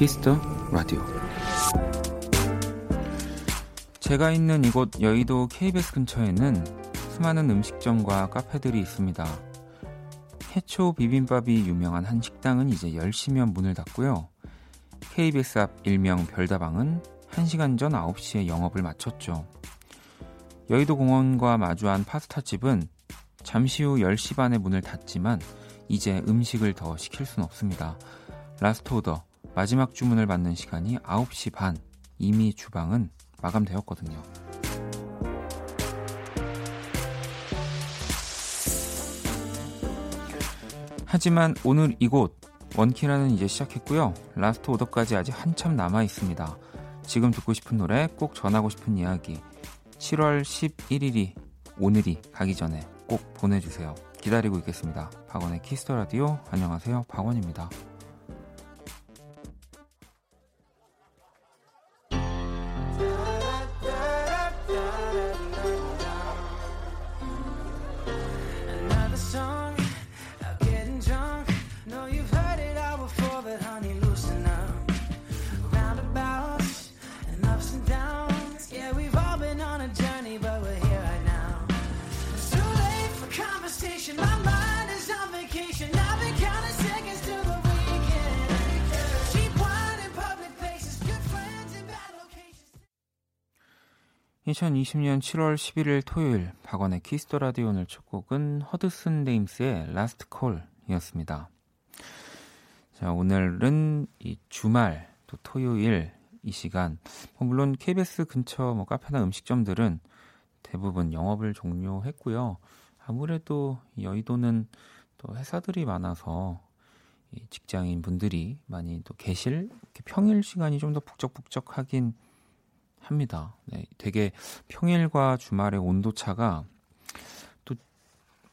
Kiss the Radio 제가 있는 이곳 여의도 KBS 근처에는 수많은 음식점과 카페들이 있습니다. 해초 비빔밥이 유명한 한 식당은 이제 10시면 문을 닫고요. KBS 앞 일명 별다방은 1시간 전 9시에 영업을 마쳤죠. 여의도 공원과 마주한 파스타집은 잠시 후 10시 반에 문을 닫지만 이제 음식을 더 시킬 순 없습니다. last order 마지막 주문을 받는 시간이 9시 반. 이미 주방은 마감되었거든요. 하지만 오늘 이곳 원키라는 이제 시작했고요. last order까지 아직 한참 남아 있습니다. 지금 듣고 싶은 노래, 꼭 전하고 싶은 이야기. 7월 11일이 오늘이 가기 전에 꼭 보내주세요. 기다리고 있겠습니다. 박원의 Kiss the Radio. 안녕하세요. 박원입니다. (2020년 7월 11일) 토요일 박원의 Kiss the Radio 오늘 첫 곡은 Hudson Thames의 Last Call이었습니다. 자 오늘은 이 주말 또 토요일 이 시간 뭐 물론 KBS 근처 뭐 카페나 음식점들은 대부분 영업을 종료했고요. 아무래도 여의도는 또 회사들이 많아서 직장인 분들이 많이 또 계실 평일 시간이 좀 더 북적북적하긴 합니다. 네, 되게 평일과 주말의 온도 차가 또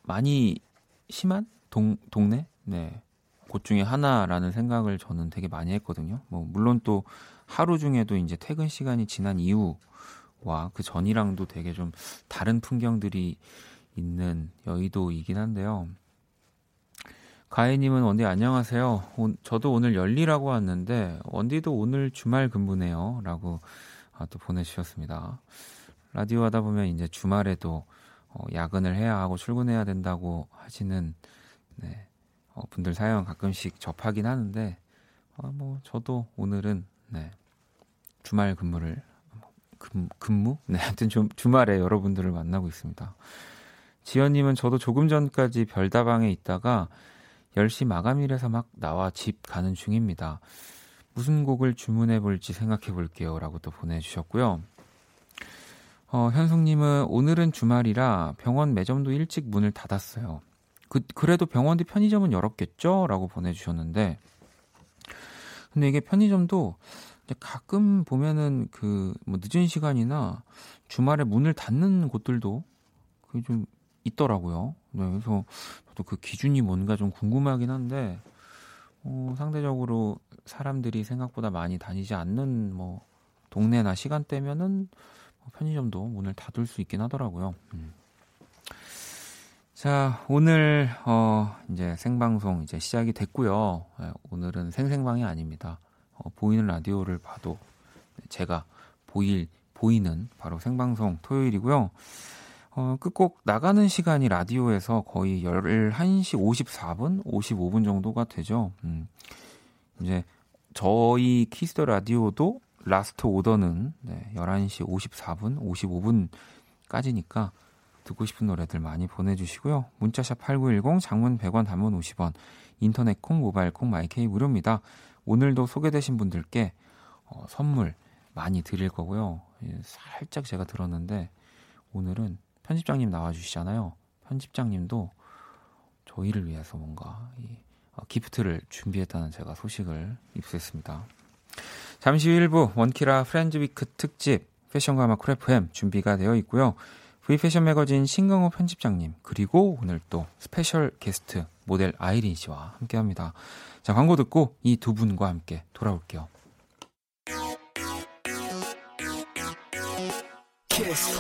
많이 심한 동, 동네? 네. 곳 중에 하나라는 생각을 저는 되게 많이 했거든요. 뭐, 물론 또 하루 중에도 이제 퇴근 시간이 지난 이후와 그 전이랑도 되게 좀 다른 풍경들이 있는 여의도이긴 한데요. 가혜님은 원디 안녕하세요. 오, 저도 오늘 열리라고 왔는데 원디도 오늘 주말 근무네요. 라고 아, 또 보내주셨습니다. 라디오 하다 보면 이제 주말에도 어, 야근을 해야 하고 출근해야 된다고 하시는 네, 어, 분들 사연 가끔씩 접하긴 하는데 어, 뭐 저도 오늘은 네, 주말 근무를 근, 근무? 네, 하여튼 주, 주말에 여러분들을 만나고 있습니다. 지연님은 저도 조금 전까지 별다방에 있다가 10시 마감일에서 막 나와 집 가는 중입니다. 무슨 곡을 주문해 볼지 생각해 볼게요. 라고 또 보내주셨고요. 어, 현숙님은 오늘은 주말이라 병원 매점도 일찍 문을 닫았어요. 그, 그래도 병원 뒤 편의점은 열었겠죠? 라고 보내주셨는데, 근데 이게 편의점도 가끔 보면은 그, 뭐 늦은 시간이나 주말에 문을 닫는 곳들도 그게 좀 있더라고요. 네, 그래서 저도 그 기준이 뭔가 좀 궁금하긴 한데, 어, 상대적으로 사람들이 생각보다 많이 다니지 않는 뭐 동네나 시간대면은 뭐 편의점도 문을 닫을 수 있긴 하더라고요. 음. 자, 오늘 어 이제 생방송 이제 시작이 됐고요. 네, 오늘은 생생방이 아닙니다. 어, 보이는 라디오를 봐도 제가 보일 보이는 바로 생방송 토요일이고요. 어, 끝곡 나가는 시간이 라디오에서 거의 11시 54분, 55분 정도가 되죠. 음, 이제 저희 Kiss the Radio도 last order는 네, 11시 54분, 55분까지니까 듣고 싶은 노래들 많이 보내주시고요. 문자샵 8910, 장문 100원, 단문 50원, 인터넷 콩, 모바일 콩, 마이케이 무료입니다. 오늘도 소개되신 분들께 어, 선물 많이 드릴 거고요. 예, 살짝 제가 들었는데 오늘은 편집장님 나와주시잖아요. 편집장님도 저희를 위해서 뭔가 gift를 준비했다는 제가 소식을 입수했습니다. 잠시 후 일부 원키라 Friends Week 특집 패션과 음악 쿨 FM 준비가 되어 있고요. V패션 매거진 신강호 편집장님 그리고 오늘 또 special guest 모델 아이린 씨와 함께합니다. 자 광고 듣고 이 두 분과 함께 돌아올게요. 키스.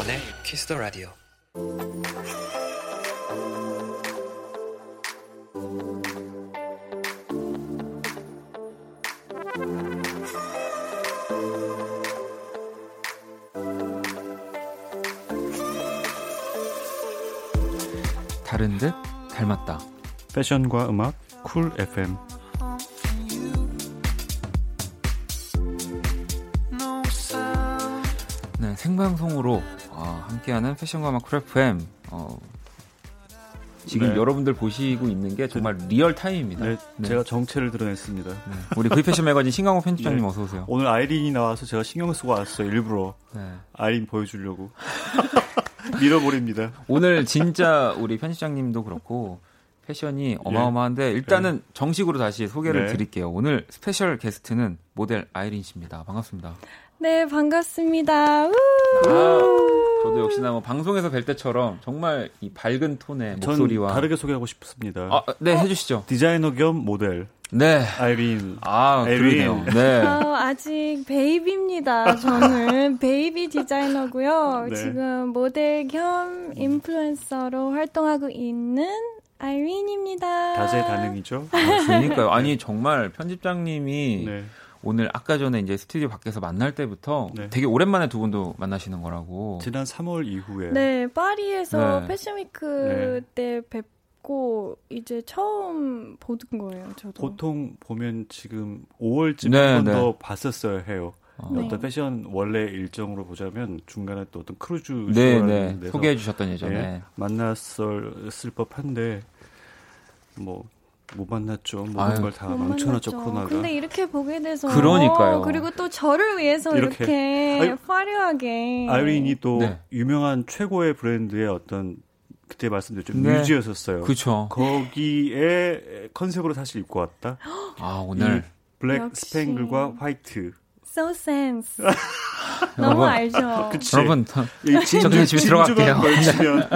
이현우의 키스더 라디오. 다른 듯 닮았다. 패션과 음악 쿨 FM 네, 생방송으로 어, 함께하는 패션과 FM. 어, 지금 네. 여러분들 보시고 있는 게 정말 real time입니다. 네, 네. 제가 정체를 드러냈습니다. 네. 우리 V 패션 매거진 신강호 편집장님 네. 어서 오세요. 오늘 아이린이 나와서 제가 신경 쓰고 왔어요. 일부러 네. 아이린 보여주려고 밀어버립니다. 오늘 진짜 우리 편집장님도 그렇고 패션이 어마어마한데 일단은 정식으로 다시 소개를 네. 드릴게요. 오늘 special guest는 모델 아이린 씨입니다. 반갑습니다. 네, 반갑습니다. 우! 아, 역시나 뭐 방송에서 뵐 때처럼 정말 이 밝은 톤의 전 목소리와 다르게 소개하고 싶습니다. 아, 네, 해주시죠. 디자이너 겸 모델 네. 아이린. 아. 그러네요. 네. 어, 아직 baby입니다. 저는 baby 디자이너고요. 네. 지금 모델 겸 influencer로 활동하고 있는 아이린입니다. 다재다능이죠. 아, 그러니까요. 아니, 정말 편집장님이 네. 오늘 아까 전에 이제 스튜디오 밖에서 만날 때부터 네. 되게 오랜만에 두 분도 만나시는 거라고. 지난 3월 이후에 네, 파리에서 네. 패션위크 때 뵙고 이제 처음 보는 거예요. 저도. 보통 보면 지금 5월쯤에 네, 한번 네. 더 봤었어야 해요. 어. 네. 어떤 패션 원래 일정으로 보자면 중간에 또 어떤 크루즈 네, 네. 소개해 주셨던 예전에. 네, 만났을 법한데 뭐 못 만났죠. 모든. 걸다못 망쳐놨죠. 코로나가. 근데 이렇게 보게 돼서 그러니까요. 그리고 또 저를 위해서 이렇게. 이렇게, 아유, 화려하게 아이린이 또 네. 유명한 최고의 브랜드의 어떤 그때 말씀드렸죠 네. 뮤즈였었어요. 그쵸. 거기에 컨셉으로 사실 입고 왔다. 아, 오늘. 이 블랙 역시. 스팽글과 화이트. So sense. 너무 알죠. 그치. 여러분, 이 진주, 저 그냥 집에 들어갈게요. 걸치면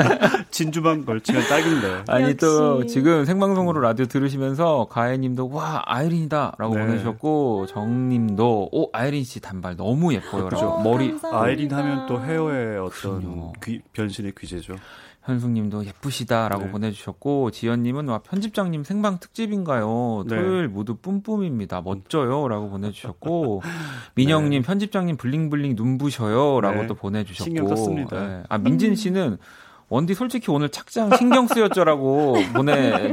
진주만 걸치면 딱인데. 아니 역시. 또 지금 생방송으로 라디오 들으시면서 가혜님도 와 아이린이다라고 네. 보내주셨고 정님도 오 아이린 씨 단발 너무 예뻐요. 그죠. 라고 머리 감사합니다. 아이린 하면 또 헤어의 어떤. 귀- 변신의 귀재죠. 현숙님도 예쁘시다라고 네. 보내주셨고 지연님은 와 편집장님 생방 특집인가요? 네. 토요일 모두 뿜뿜입니다. 멋져요라고 보내주셨고 민영님 편집장님 블링블링 눈부셔요라고 네. 또 보내주셨고 신경 썼습니다. 네. 아 민진 씨는 원디 솔직히 오늘 착장 신경 쓰였죠라고 보내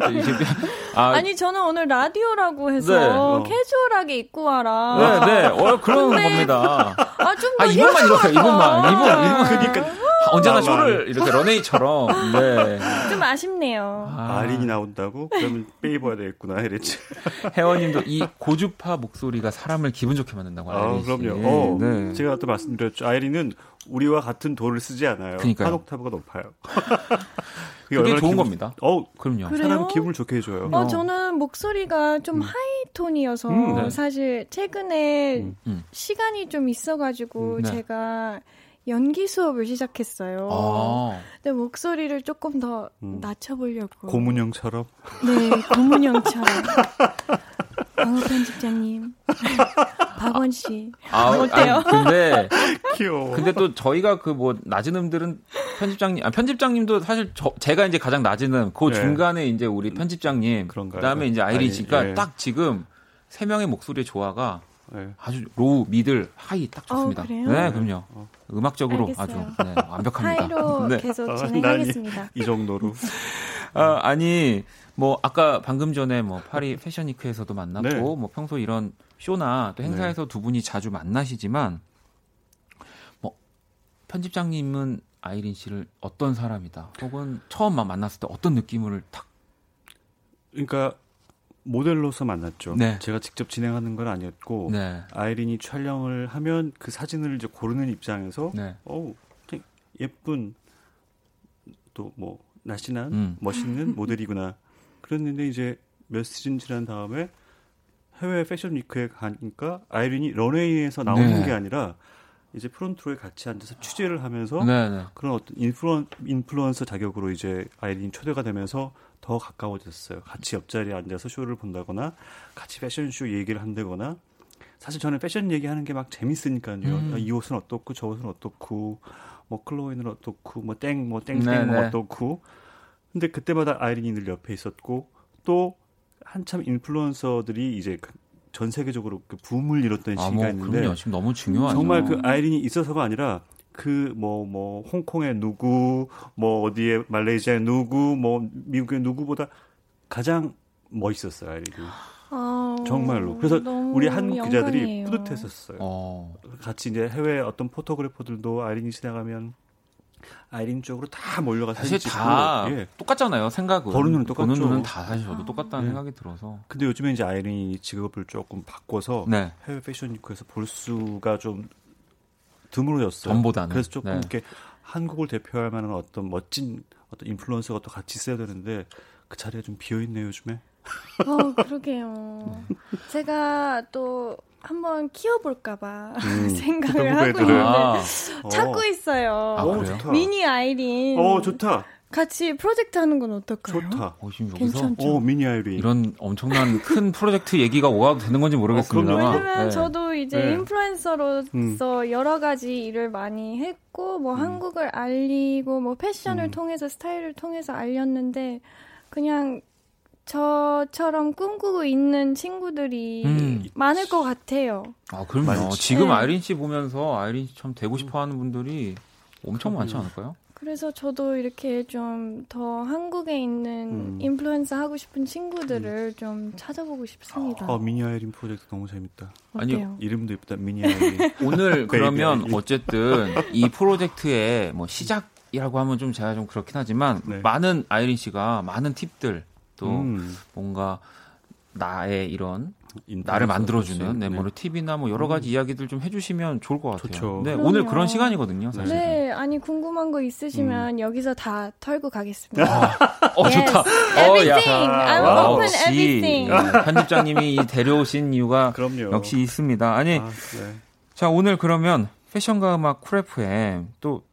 아, 아니 저는 오늘 라디오라고 해서 네, 어. 캐주얼하게 입고 와라. 네, 네. 어, 그런 겁니다. 아좀더 아, 이분만 이러세요, 이분만. 이분, 이분. 그러니까 언제나. 쇼를 이렇게 런웨이처럼. 네. 좀 아쉽네요. 아, 아린이 나온다고? 그러면 빼 입어야 되겠구나 이랬지. 혜원님도 이 고주파 목소리가 사람을 기분 좋게 만든다고 아, 아이린 씨. 그럼요. 어, 네. 제가 또 말씀드렸죠. 아이린은 우리와 같은 도를 쓰지 않아요. 그러니까요. 한 옥타브가 높아요. 그게 얼마나 좋은 기분- 겁니다. 어, 그럼요. 그래요? 사람 기분을 좋게 해줘요. 어, 저는 목소리가 좀 하이톤이어서 음, 네. 사실 최근에 음. 음. 시간이 좀 있어가지고 음, 네. 제가 연기 수업을 시작했어요. 아, 근데 목소리를 조금 더 음. 낮춰보려고. 고문형처럼. 네, 고문형처럼. 광호 편집장님, 박원 씨. 아, 어때요? 아, 근데, 귀여워. 근데 또 저희가 그 뭐, 낮은 음들은 편집장님, 아, 편집장님도 사실 저, 제가 이제 가장 낮은 음, 그 네. 중간에 이제 우리 편집장님, 그런가요? 그 다음에 이제 아이린 아니, 씨가 예. 딱 지금 세 명의 목소리의 조화가 네. 아주 low, middle, high 딱 좋습니다. 어, 그래요? 네, 그럼요. 어. 음악적으로 알겠어요. 아주 네, 완벽합니다. high로 네. 계속 어, 진행하겠습니다. 이 정도로. 아, 아니 뭐 아까 방금 전에 뭐 파리 패션 위크에서도 만났고 네. 뭐 평소 이런 쇼나 또 행사에서 두 분이 자주 만나시지만 뭐 편집장님은 아이린 씨를 어떤 사람이다 혹은 처음 만- 만났을 때 어떤 느낌을 탁 그러니까 모델로서 만났죠. 네. 제가 직접 진행하는 건 아니었고 네. 아이린이 촬영을 하면 그 사진을 이제 고르는 입장에서 네. 어우 예쁜 또 뭐 날씬한 음. 멋있는 모델이구나. 그랬는데 이제 몇 시즌 지난 다음에 해외 패션 위크에 가니까 아이린이 런웨이에서 나오는 네. 게 아니라 이제 프론트로에 같이 앉아서 취재를 하면서 네, 네. 그런 어떤 인플루언, 인플루언서 자격으로 이제 아이린이 초대가 되면서 더 가까워졌어요. 같이 옆자리에 앉아서 쇼를 본다거나 같이 패션쇼 얘기를 한다거나 사실 저는 패션 얘기하는 게 막 재밌으니까요. 음. 야, 이 옷은 어떻고 저 옷은 어떻고 뭐 클로이는 어떻고 뭐 땡 뭐 땡땡 뭐 어떻고 근데 그때마다 아이린이 늘 옆에 있었고 또 한참 인플루언서들이 이제 그전 세계적으로 그 붐을 이뤘던 아, 시기가 뭐, 있는데 그럼요. 지금 너무 중요하죠. 정말 그 아이린이 있어서가 아니라 그 뭐뭐 뭐 홍콩의 누구 뭐 어디에 말레이시아의 누구 뭐 미국의 누구보다 가장 멋있었어요 아이린이. 아, 정말로. 그래서 우리 한국 영광이에요. 기자들이 뿌듯했었어요. 어. 같이 이제 해외 어떤 포토그래퍼들도 아이린이 지나가면 아이린 쪽으로 다 몰려가 사실 다 예. 똑같잖아요 생각은 보는 눈은 똑같죠. 보는 눈은 다 사실 저도 똑같다는 네. 생각이 들어서. 근데 요즘에 이제 아이린이 직업을 조금 바꿔서 네. 해외 패션 위크에서 볼 수가 좀 드물어졌어요. 전보다는. 그래서 조금 네. 이렇게 한국을 대표할 만한 어떤 멋진 어떤 인플루언서가 또 같이 있어야 되는데 그 자리가 좀 비어 있네요 요즘에. 어 그러게요. 제가 또 한번 키워볼까봐 음, 생각을 하고 있는데 아. 찾고 어. 있어요. 아, 좋다. 미니 아이린. 어 좋다. 같이 프로젝트 하는 건 어떨까요? 좋다. 어, 지금 여기서 어, 미니 아이린. 이런 엄청난 큰 프로젝트 얘기가 오가도 되는 건지 모르겠습니다. 어, 왜냐면 네. 저도 이제 네. 인플루엔서로서 음. 여러 가지 일을 많이 했고 뭐 음. 한국을 알리고 뭐 패션을 음. 통해서 스타일을 통해서 알렸는데 그냥 저처럼 꿈꾸고 있는 친구들이 음. 많을 것 같아요. 아, 그럼요. 지금 네. 아이린 씨 보면서 아이린 씨처럼 되고 싶어 하는 분들이 엄청 많지 않을까요? 그래서 저도 이렇게 좀 더 한국에 있는 음. 인플루엔서 하고 싶은 친구들을 음. 좀 찾아보고 싶습니다. 아, 미니 아이린 프로젝트 너무 재밌다. 아니 이름도 예쁘다. 미니 아이린. 오늘 그러면 어쨌든 이 프로젝트의 뭐 시작이라고 하면 좀 제가 좀 그렇긴 하지만 네. 많은 아이린 씨가 많은 팁들 또 음. 뭔가 나의 이런 나를 만들어주는 네, 뭐 팁이나 뭐 여러 가지 음. 이야기들 좀 해주시면 좋을 것 같아요. 좋죠. 네, 오늘 그런 시간이거든요. 사실. 네, 아니 궁금한 거 있으시면 음. 여기서 다 털고 가겠습니다. 아, 어 yes. 좋다. Everything. 어, I'm 와, open 역시 everything. 네, 편집장님이 이 데려오신 이유가 그럼요. 역시 있습니다. 아니, 아, 네. 자 오늘 그러면 패션과 음악 쿨 FM 또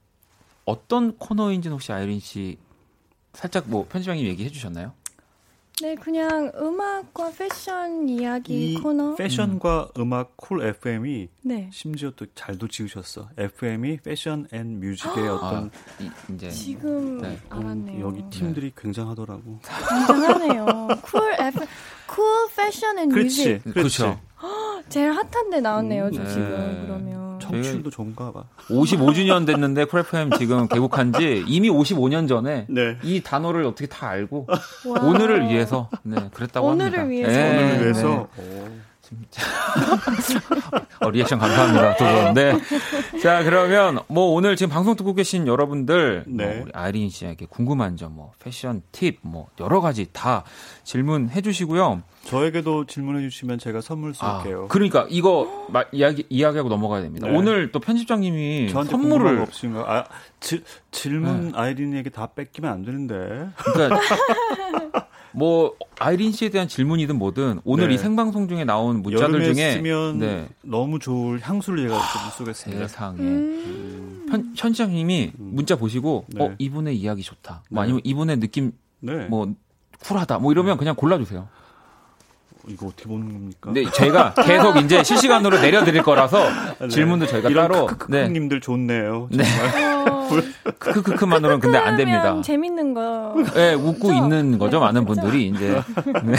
어떤 코너인지는 혹시 아이린 씨 살짝 뭐 편집장님 얘기해 주셨나요? 네, 그냥 음악과 패션 이야기 코너. 패션과 음. 악쿨 FM이 네. 심지어 또 잘도 지으셨어. FM이 fashion and music의 어떤 아, 이제 지금 네. 알았네요. 여기 팀들이 네. 굉장하더라고. 굉장하네요. cool F cool fashion and music. 그렇죠. 제일 핫한데 나왔네요, 음, 저 네. 지금 그러면. 청춘도 좋은가 봐. 55주년 됐는데 쿨FM 지금 개국한 지 이미 55년 전에 네. 이 단어를 어떻게 다 알고 와. 오늘을 위해서 네, 그랬다고 오늘을 합니다. 위해서. 네, 오늘을 위해서. 네. 진짜. 어, 리액션 감사합니다, 두 분. 네. 자, 그러면 뭐 오늘 지금 방송 듣고 계신 여러분들, 뭐 네. 뭐 우리 아이린 씨에게 궁금한 점, 뭐 패션 팁, 뭐 여러 가지 다 질문해 주시고요. 저에게도 질문해 주시면 제가 선물 쏠게요. 아, 그러니까 이거 마, 이야기 이야기하고 넘어가야 됩니다. 네. 오늘 또 편집장님이 선물을 없으신가? 아, 지, 질문 네. 아이린에게 다 뺏기면 안 되는데. 그러니까 뭐 아이린 씨에 대한 질문이든 뭐든 오늘 네. 이 생방송 중에 나온 문자들 중에 쓰면 네. 너무 좋을 향수를 제가 좀 쏘겠습니다. 세상에 음. 편, 편집장님이 음. 문자 보시고 네. 어 이분의 이야기 좋다. 뭐 네. 아니면 이분의 느낌 네. 뭐 쿨하다. 뭐 이러면 네. 그냥 골라주세요. 이거 어떻게 보는 겁니까? 네, 제가 계속 이제 실시간으로 내려드릴 거라서 네. 질문도 저희가 따로. 네. 님들 좋네요. 정말. 네. 크크크크만으로는 근데 안 됩니다. 재밌는 거. 네, 웃고 그렇죠? 있는 거죠. 네, 많은 그렇죠? 분들이 이제. 네.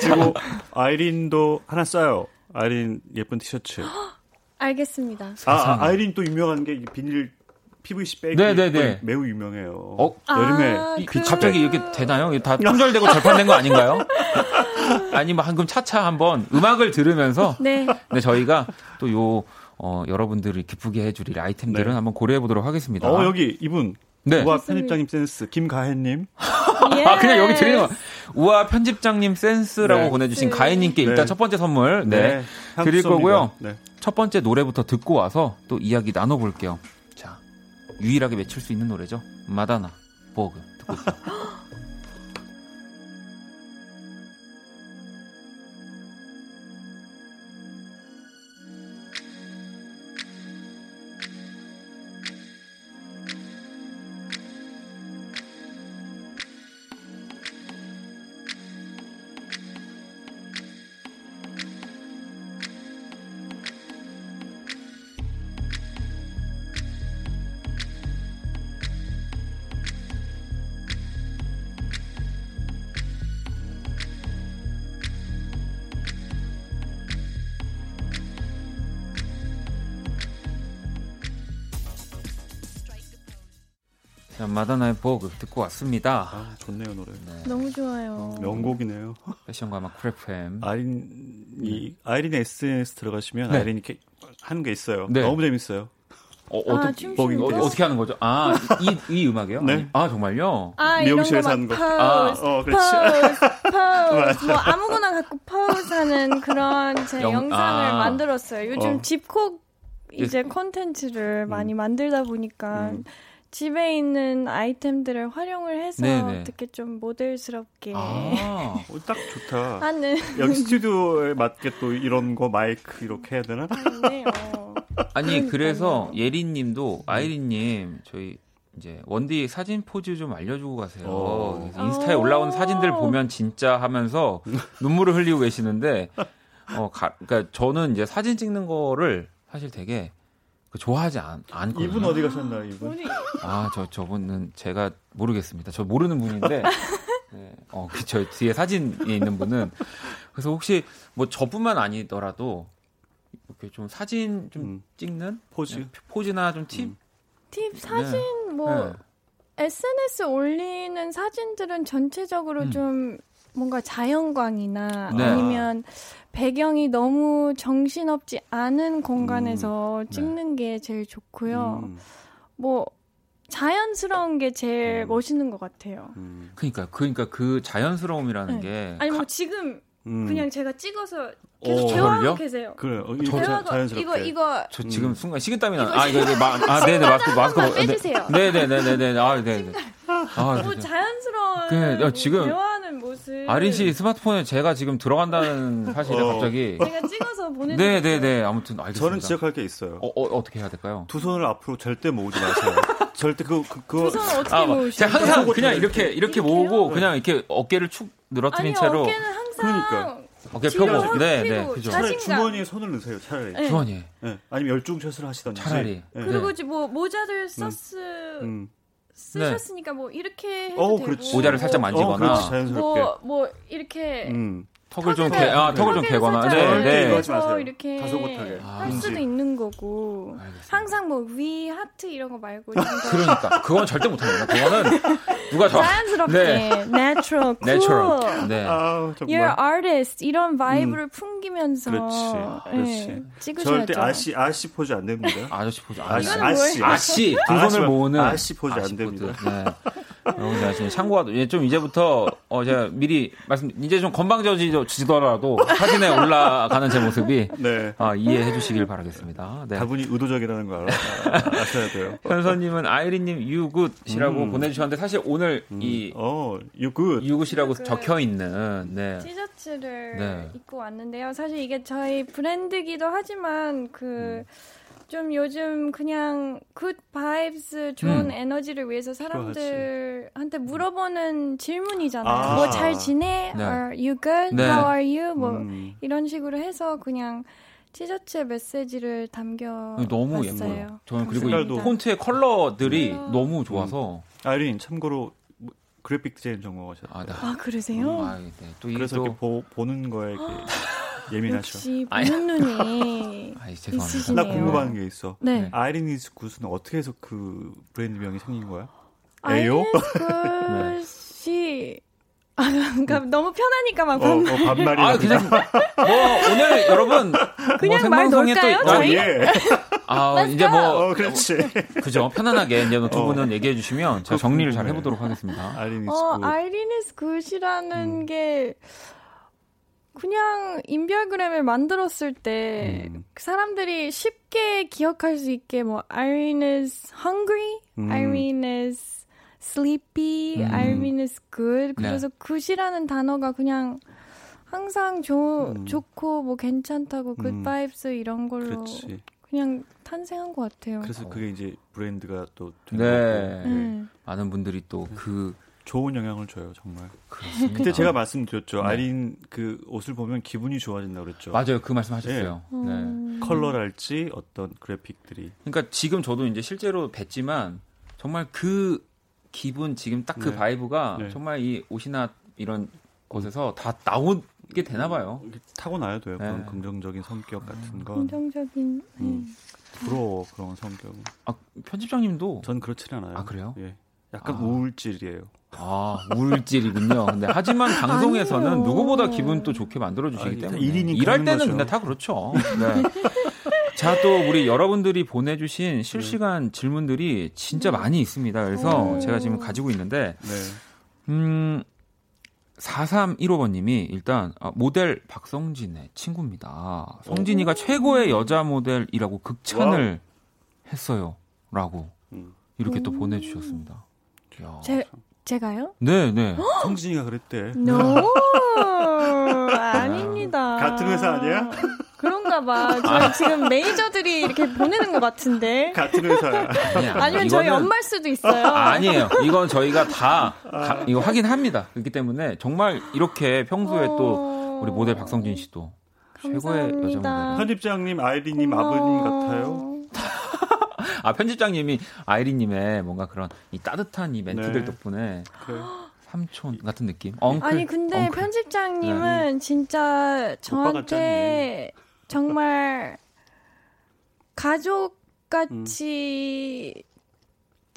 그리고 아이린도 하나 써요. 아이린 예쁜 티셔츠. 알겠습니다. 아, 아, 아이린 또 유명한 게 비닐 PVC 백이 네네네. 매우 유명해요. 어? 여름에 아, 그... 갑자기 이렇게 되나요? 다 품절되고 절판된 거 아닌가요? 아니면 한금 차차 한번 음악을 들으면서 네. 네 저희가 또요 어, 여러분들이 기쁘게 해주릴 아이템들은 네. 한번 고려해 보도록 하겠습니다. 어, 여기 이분. 네. 우아 편집장님 센스, 김가혜님. 아, 그냥 여기 드리는 거. 우아 편집장님 센스라고 네. 보내주신 네. 가혜님께 일단 네. 첫 번째 선물, 네. 네. 드릴 거고요. 네. 첫 번째 노래부터 듣고 와서 또 이야기 나눠볼게요. 자, 유일하게 외칠 수 있는 노래죠. 마다나, 보그. 듣고. 자, 마돈나의 Vogue 듣고 왔습니다. 아, 좋네요, 노래. 네. 너무 좋아요. 명곡이네요. 패션과 음악 쿨 FM. 아이린이, 네. 아이린 SNS 들어가시면 네. 아이린이 이렇게 하는 게 있어요. 네. 너무 재밌어요. 어, 어떻게, 아, 뭐, 어떻게 하는 거죠? 아, 이, 이 음악이요? 네. 아, 정말요? 아, 미용실에서 하는 거. 포즈, 아, 어, 그렇지. 포즈, 포즈. 뭐, 아무거나 갖고 포즈 하는 그런 제 영, 상을 아. 만들었어요. 요즘 어. 집콕 이제 콘텐츠를 음. 많이 만들다 보니까 음. 집에 있는 아이템들을 활용을 해서 네네. 어떻게 좀 모델스럽게 아, 어, 딱 좋다. 하는 여기 스튜디오에 맞게 또 이런 거 마이크 이렇게 해야 되나? 네, 어. 아니 그래서 예린님도 아이린님 저희 이제 원디 사진 포즈 좀 알려주고 가세요. 어. 인스타에 올라온 사진들 보면 진짜 하면서 눈물을 흘리고 계시는데 어, 가, 그러니까 저는 이제 사진 찍는 거를 사실 되게 그 좋아하지 않, 않거든요. 이분 어디 가셨나요, 이분? 아, 저, 저분은 제가 모르겠습니다. 저 모르는 분인데, 네, 어, 그, 저 뒤에 사진에 있는 분은. 그래서 혹시 뭐 저뿐만 아니더라도, 이렇게 좀 사진 좀 음. 찍는? 포즈? 네, 포즈나 좀 팁? 음. 팁, 사진, 네. 뭐, 네. SNS 올리는 사진들은 전체적으로 음. 좀 뭔가 자연광이나 네. 아니면 배경이 너무 정신없지 않은 공간에서 음. 네. 찍는 게 제일 좋고요. 음. 뭐 자연스러운 게 제일 음. 멋있는 것 같아요. 음. 그러니까 그러니까 그 자연스러움이라는 네. 게 아니 뭐 지금 음. 그냥 제가 찍어서 계속 대화하고 계세요. 그래요. 어, 저, 자, 자연스럽게. 이거 이거 저 지금 순간 식은땀이 나. 아 이거 이거 마, 아 네네 마스크 마스크 빼주세요. 네네네네네 아 네네. 아, 뭐 자연스러운 그, 지금 대화하는 모습. 아린 씨 스마트폰에 제가 지금 들어간다는 사실을 어. 갑자기 제가 찍어서 보내. 네네네 아무튼 알겠습니다. 저는 지적할 게 있어요. 어, 어 떻게 해야 될까요? 두 손을 앞으로 절대 모으지 마세요. 절대 그, 그, 그. 두 손을 어떻게 아, 모으시죠? 제가 항상 그냥 이렇게 이렇게 모으고 그냥 이렇게 어깨를 축 늘어뜨린 아니, 채로. 어깨는 항상 그러니까. 어깨 펴고 네, 네, 그죠. 차라리 주머니에 손을 넣으세요, 차라리. 네. 주머니에. 네. 아니면 열중 샷을 하시던지. 차라리. 네. 그리고 뭐 모자를 썼스 음. 음. 쓰셨으니까 뭐 이렇게 해도 어, 되고 모자를 살짝 만지거나 어, 그렇지, 자연스럽게. 뭐, 뭐 이렇게 음. 턱을 좀 개, 아, 턱을 좀 개거나, 네, 네. 그래서 이렇게 다소곳하게. 할 아, 수도 있는 거고. 알겠습니다. 항상 뭐 V 하트 이런 거 말고. 그러니까 그건 절대 못 합니다. 그거는 누가 더 자연스럽게, 네. natural, cool. natural. 네. 아, You're artist 이런 vibe를 음. 풍기면서. 그렇지, 그렇지. 네, 찍으셔야죠. 절대 아씨 아씨 포즈 안 됩니다. 아저씨 포즈 아씨 아씨 아씨 두 손을 모으는 아씨 포즈 안 됩니다. 네. 여러분 제 참고가 좀 이제부터 어 제가 미리 말씀 이제 좀 건방져지더라도 사진에 올라가는 제 모습이 네. 어, 이해해 주시길 바라겠습니다. 네. 다분히 의도적이라는 걸 알아, 아셔야 돼요. 현서님은 아이린님 you good이라고 음. 보내주셨는데 사실 오늘 음. 이 어, you good you good이라고 적혀 있는 네. 티셔츠를 네. 입고 왔는데요. 사실 이게 저희 브랜드기도 하지만 그 음. 좀 요즘 그냥 good vibes 좋은 음. 에너지를 위해서 사람들한테 물어보는 질문이잖아요. 아. 뭐잘 지내? 네. Are you good? 네. How are you? 뭐 음. 이런 식으로 해서 그냥 티셔츠에 메시지를 담겨 너무 예뻐요. 저는 그리고 이 폰트의 컬러들이 음. 너무 좋아서 음. 아이린 참고로 뭐 그래픽 디자인 전공하셨어요. 아, 네. 아 그러세요? 아, 네. 또 그래서 또... 이렇게 보, 보는 거에 이렇게 예민하셔. 역시 보는 눈이 아이, 있으시네요. 나 궁금한 게 있어. 네. 아이리니스 굿은 어떻게 해서 그 브랜드명이 생긴 거야? 에요? 굿이 아, 그러니까 너무 편하니까 막 반말. 어, 어, 반말이. 아, 그냥 뭐 오늘 여러분 그냥 뭐말 놓을까요? 또, 저희? 아, 예. 아, 이제 뭐 어, 그렇지. 그죠. 편안하게 이제 두 어. 분은 얘기해 주시면 제가 정리를 잘 해보도록 하겠습니다. Irene is 어, good. Irene is good이라는 음. 게 그냥 인별그램을 만들었을 때 음. 사람들이 쉽게 기억할 수 있게 뭐 Irene is hungry, 음. Irene is sleepy, 음. Irene is good. 그래서 네. good이라는 단어가 그냥 항상 조, 음. 좋고 뭐 괜찮다고 good 음. vibes 이런 걸로 그렇지. 그냥 탄생한 것 같아요. 그래서 그게 이제 브랜드가 또 네. 네. 많은 분들이 또그 좋은 영향을 줘요, 정말. 그렇습니다. 그때 제가 말씀드렸죠. 네. 아이린 그 옷을 보면 기분이 좋아진다 그랬죠. 맞아요. 그 말씀 하셨어요. 네. 네. 컬러랄지 어떤 그래픽들이. 그러니까 지금 저도 이제 실제로 뵀지만 정말 그 기분 지금 딱그 네. vibe가 네. 정말 이 옷이나 이런 곳에서 다 나오게 되나 봐요. 타고나야 돼요. 그런 네. 긍정적인 성격 같은 건. 긍정적인. 음. 부러워 그런 성격은. 아 편집장님도 전 그렇지 않아요. 아 그래요? 예. 약간 아. 우울질이에요. 아, 우울질이군요. 근데 하지만 방송에서는 아니에요. 누구보다 기분 또 좋게 만들어 주시기 때문에 일할 때는 거죠. 근데 다 그렇죠. 네. 자, 또 우리 여러분들이 보내 주신 실시간 네. 질문들이 진짜 많이 있습니다. 그래서 오. 제가 지금 가지고 있는데 네. 음 4315번님이 일단 아, 모델 박성진의 친구입니다. 성진이가 오. 최고의 여자 모델이라고 극찬을 wow. 했어요. 라고 음. 이렇게 또 보내주셨습니다. 제, 제가요? 네, 네. 성진이가 그랬대. No, 아닙니다. 같은 회사 아니야? 그런가 봐. 저 지금 매니저들이 이렇게 보내는 것 같은데. 같은 회사야. 아니면 저희 엄마일 수도 있어요. 아니에요. 이건 저희가 다 가, 이거 확인합니다. 그렇기 때문에 정말 이렇게 평소에 어... 또 우리 모델 박성진 씨도 최고의 여자 모델. 편집장님, 아이리님, 아버님 같아요. 아 편집장님이 아이리님의 뭔가 그런 이 따뜻한 이 멘트들 네. 덕분에 그래. 삼촌 같은 느낌. 엉클, 아니 근데 엉클. 편집장님은 네. 진짜 저한테 정말 가족 같이 음.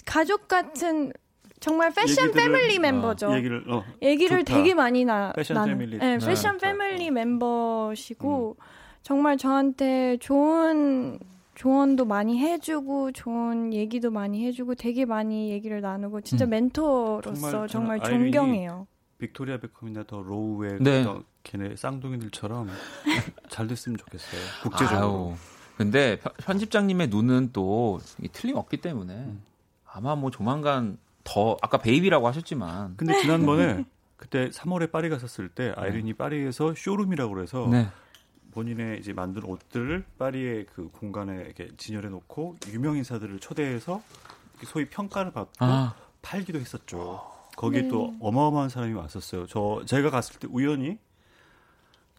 가족 같은 정말 패션 family 멤버죠. 어, 얘기를 어, 얘기를 되게 많이 나 패션 나는, family. 네, 패션 네. family 멤버시고 음. 정말 저한테 좋은 조언도 많이 해주고 좋은 얘기도 많이 해주고 되게 많이 얘기를 나누고 진짜 음. 멘토로서 정말, 정말 존경해요. 빅토리아 베컴이나 더 로우의 네. 걔네 쌍둥이들처럼 잘 됐으면 좋겠어요. 국제적으로. 아유, 근데 편집장님의 눈은 또 틀림없기 때문에 음. 아마 뭐 조만간 더 아까 베이비라고 하셨지만 근데 지난번에 그때 3월에 파리 갔었을 때 아이린이 네. 파리에서 쇼룸이라고 그래서 네. 본인의 이제 만든 옷들을 파리의 그 공간에 이렇게 진열해 놓고 유명 인사들을 초대해서 소위 평가를 받고 아. 팔기도 했었죠. 거기에 네. 또 어마어마한 사람이 왔었어요. 저 제가 갔을 때 우연히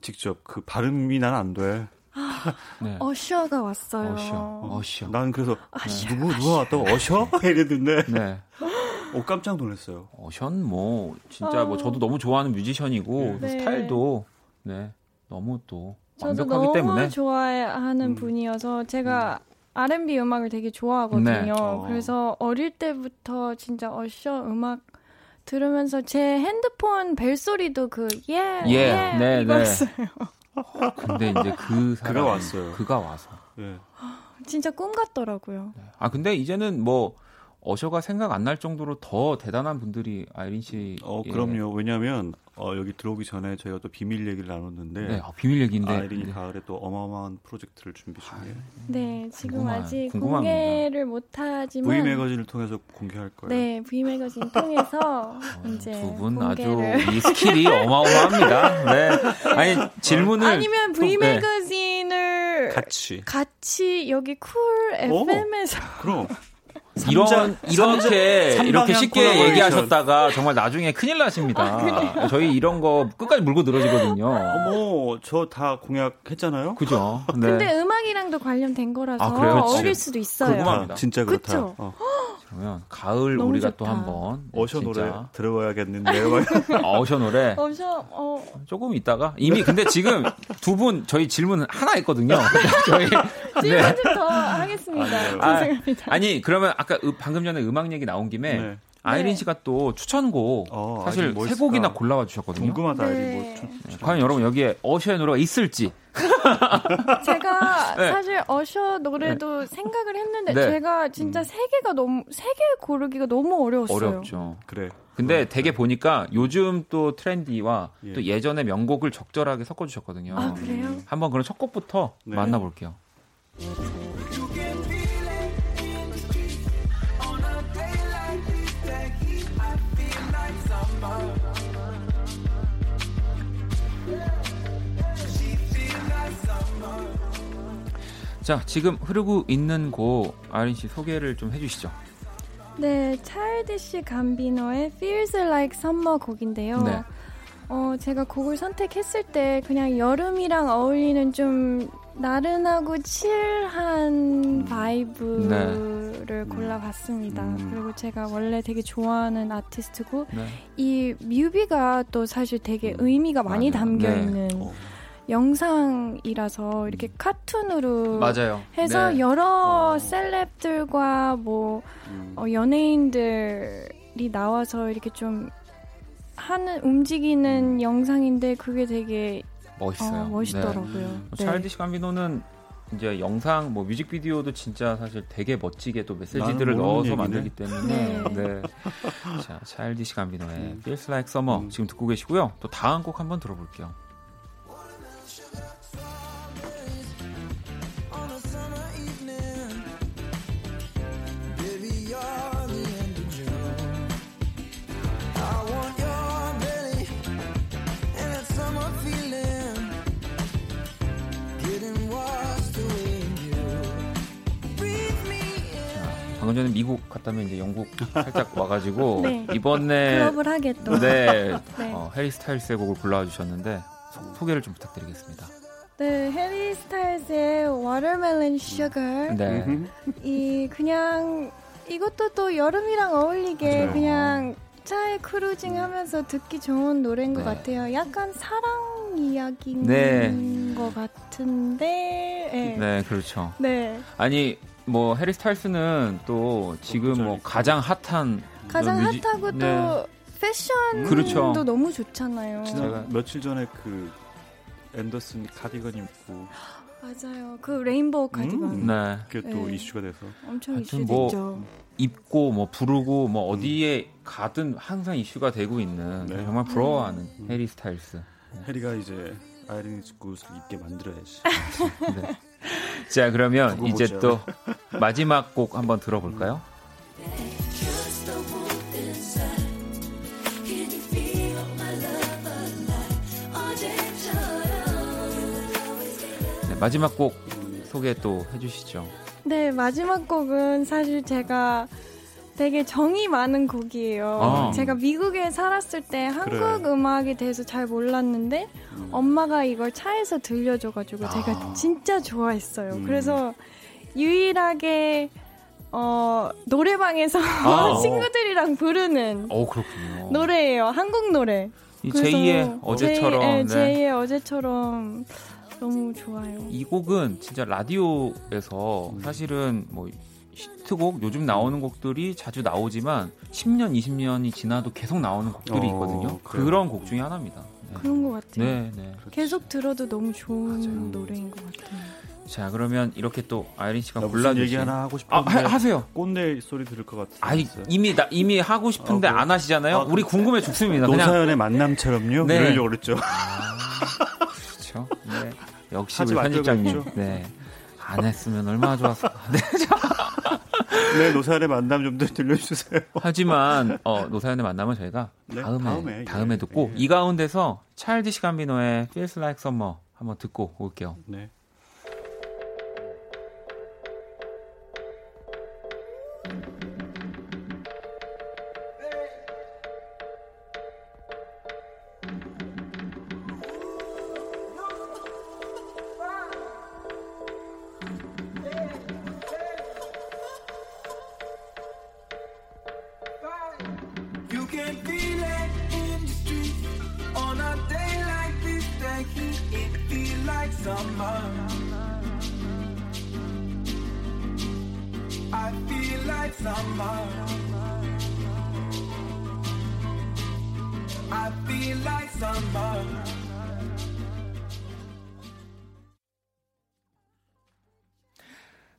직접 그 발음이 난 안 돼. 네. 어셔가 왔어요. 어셔. 어셔. 난 그래서 어셔, 누구 누가 왔다고 어셔? 이랬는데. 네. 오 깜짝 놀랐어요. 어션 뭐 진짜 어. 뭐 저도 너무 좋아하는 뮤지션이고 네. 스타일도 네 너무 또 완벽하기 너무 때문에 좋아하는 음. 분이어서 제가 음. R&B 음악을 되게 좋아하거든요. 네. 어. 그래서 어릴 때부터 진짜 어셔 음악 들으면서 제 핸드폰 벨소리도 그 예, 예, 예 네, 이거였어요. 네. 근데 이제 그 사람 그가 왔어요. 그가 와서. 예. 진짜 꿈 같더라고요. 네. 아 근데 이제는 뭐 어셔가 생각 안 날 정도로 더 대단한 분들이 아이린 씨. 어 그럼요. 왜냐하면 어, 여기 들어오기 전에 저희가 또 비밀 얘기를 나눴는데. 네, 아, 비밀 얘기인데. 아이린이 네. 가을에 또 어마어마한 프로젝트를 준비 중이에요. 네, 지금 궁금한, 아직 궁금합니다. 공개를 못하지만. V 매거진을 통해서 공개할 거예요. 네, V 매거진 통해서 어, 이제 두분 아주 이 skill이 어마어마합니다. 네, 아니 질문을 아니면 V 매거진을 네. 같이 같이 여기 쿨 FM에서 그럼. 이런 이렇게 이렇게 쉽게 얘기하셨다가 정말 나중에 큰일 나십니다. 아, 저희 이런 거 끝까지 물고 늘어지거든요. 어머, 저 다 공약했잖아요. 그죠? 네. 근데 음악이랑도 관련된 거라서 아, 어릴 수도 있어요. 궁금합니다. 진짜 그렇다. 그쵸? 어. 그러면 가을 우리가 좋다. 또 한번 네, 어셔 노래 들어봐야겠는데요. 어셔 노래. 어셔 어. 조금 있다가 이미 근데 지금 두 분 저희 질문 하나 있거든요. 저희 질문 네. 더 하겠습니다. 아, 죄송합니다. 아 니 그러면 아까 방금 전에 음악 얘기 나온 김에 네. 아이린 네. 씨가 또 추천곡 어, 사실 세 곡이나 골라와 주셨거든요. 궁금하다 아이린 뭐 네. 과연 여러분 여기에 어셔의 노래가 있을지. 제가 네. 사실 어셔 노래도 네. 생각을 했는데 네. 제가 진짜 음. 세 개가 너무 세 개 고르기가 너무 어려웠어요. 어렵죠. 그래. 근데 그러니까. 되게 보니까 요즘 또 트렌디와 예. 또 예전의 명곡을 적절하게 섞어 주셨거든요. 아, 그래요? 한번 그럼 첫 곡부터 네. 만나 볼게요. 자, 지금 흐르고 있는 곡 아린 씨 소개를 좀 해주시죠. 네, 차일드시 감비노의 Feels Like Summer 곡인데요. 네. 어, 제가 곡을 선택했을 때 그냥 여름이랑 어울리는 좀 나른하고 칠한 음. 바이브를 네. 골라봤습니다. 음. 그리고 제가 원래 되게 좋아하는 아티스트고 네. 이 뮤비가 또 사실 되게 음. 의미가 많이 담겨 네. 있는 네. 영상이라서 이렇게 카툰으로 맞아요. 해서 네. 여러 어. 셀럽들과 뭐 음. 어, 연예인들 나와서 이렇게 좀 하는 움직이는 음. 영상인데 그게 되게 멋있어요. 어, 멋있더라고요. 네. 네. 찰디시 감비노는 이제 영상 뭐 뮤직비디오도 진짜 사실 되게 멋지게 또 메시지들을 넣어서 얘기네. 만들기 때문에 네. 네. 자 찰디시 감비노의 음. Feels Like Summer 음. 지금 듣고 계시고요. 또 다음 곡 한번 들어볼게요. 방금 전에 미국 갔다면 이제 영국 살짝 와가지고 네. 이번에 클럽을 하게 또 네, 네. 어, 해리 스타일스의 곡을 골라와 주셨는데 소, 개를 좀 부탁드리겠습니다. 네, 해리 스타일스의 Watermelon Sugar. 네. 이 그냥 이것도 또 여름이랑 어울리게 맞아요. 그냥 차에 크루징 하면서 듣기 좋은 노래인 네. 것 같아요. 약간 사랑 이야기인 네. 것 같은데. 네. 네, 그렇죠. 네. 아니 뭐 해리 스타일스는 또 지금 뭐 가장 핫한 가장 뮤지... 핫하고 네. 또 패션도 그렇죠. 너무 좋잖아요. 제가 며칠 전에 그 앤더슨 카디건 입고 맞아요. 그 레인보우 카디건. 음, 네. 그게 또 네. 이슈가 돼서 엄청 이슈됐죠. 뭐 입고 뭐 부르고 뭐 어디에 가든 항상 이슈가 되고 있는 네. 정말 부러워하는 음. 해리 스타일스. 해리가 이제 아이린 굿을 입게 만들어야지. 네. 자, 그러면 이제 또 마지막 곡 한번 들어볼까요? 네, 마지막 곡 소개 또 해주시죠. 네, 마지막 곡은 사실 제가 되게 정이 많은 곡이에요. 아. 제가 미국에 살았을 때 한국 그래. 음악에 대해서 잘 몰랐는데 음. 엄마가 이걸 차에서 들려줘가지고 아. 제가 진짜 좋아했어요. 음. 그래서 유일하게 어, 노래방에서 아. 친구들이랑 부르는 오, 노래예요. 한국 노래. 제2의 어제처럼. 제, 네, 제2의 어제처럼 너무 좋아요. 이 곡은 진짜 라디오에서 음. 사실은 뭐 히트곡 요즘 나오는 곡들이 자주 나오지만 10년, 20년이 지나도 계속 나오는 곡들이 어, 있거든요. 어, 그런 곡 중에 하나입니다. 네. 그런 것 같아요. 네, 네. 계속 들어도 너무 좋은 맞아요. 노래인 것 같아요. 자 그러면 이렇게 또 아이린 씨가 골라주신 얘기 하나 하고 싶은데 아, 하, 세요 꽃내 소리 들을 것 같아요. 아니 이미 나, 이미 하고 싶은데 아, 안 하시잖아요. 아, 우리 궁금해 죽습니다. 노사연의 만남처럼요. 네. 그러려고 그랬죠. 아, 그렇죠. 네. 역시 우리 편집장님. 네. 안 했으면 얼마나 좋았을까. 네. 네, 노사연의 만남 좀 더 들려주세요. 하지만 어, 노사연의 만남은 저희가 네, 다음에 다음에, 다음에 예, 듣고 예. 이 가운데서 찰디시 감비노의 Feels Like Summer 한번 듣고 올게요. 네.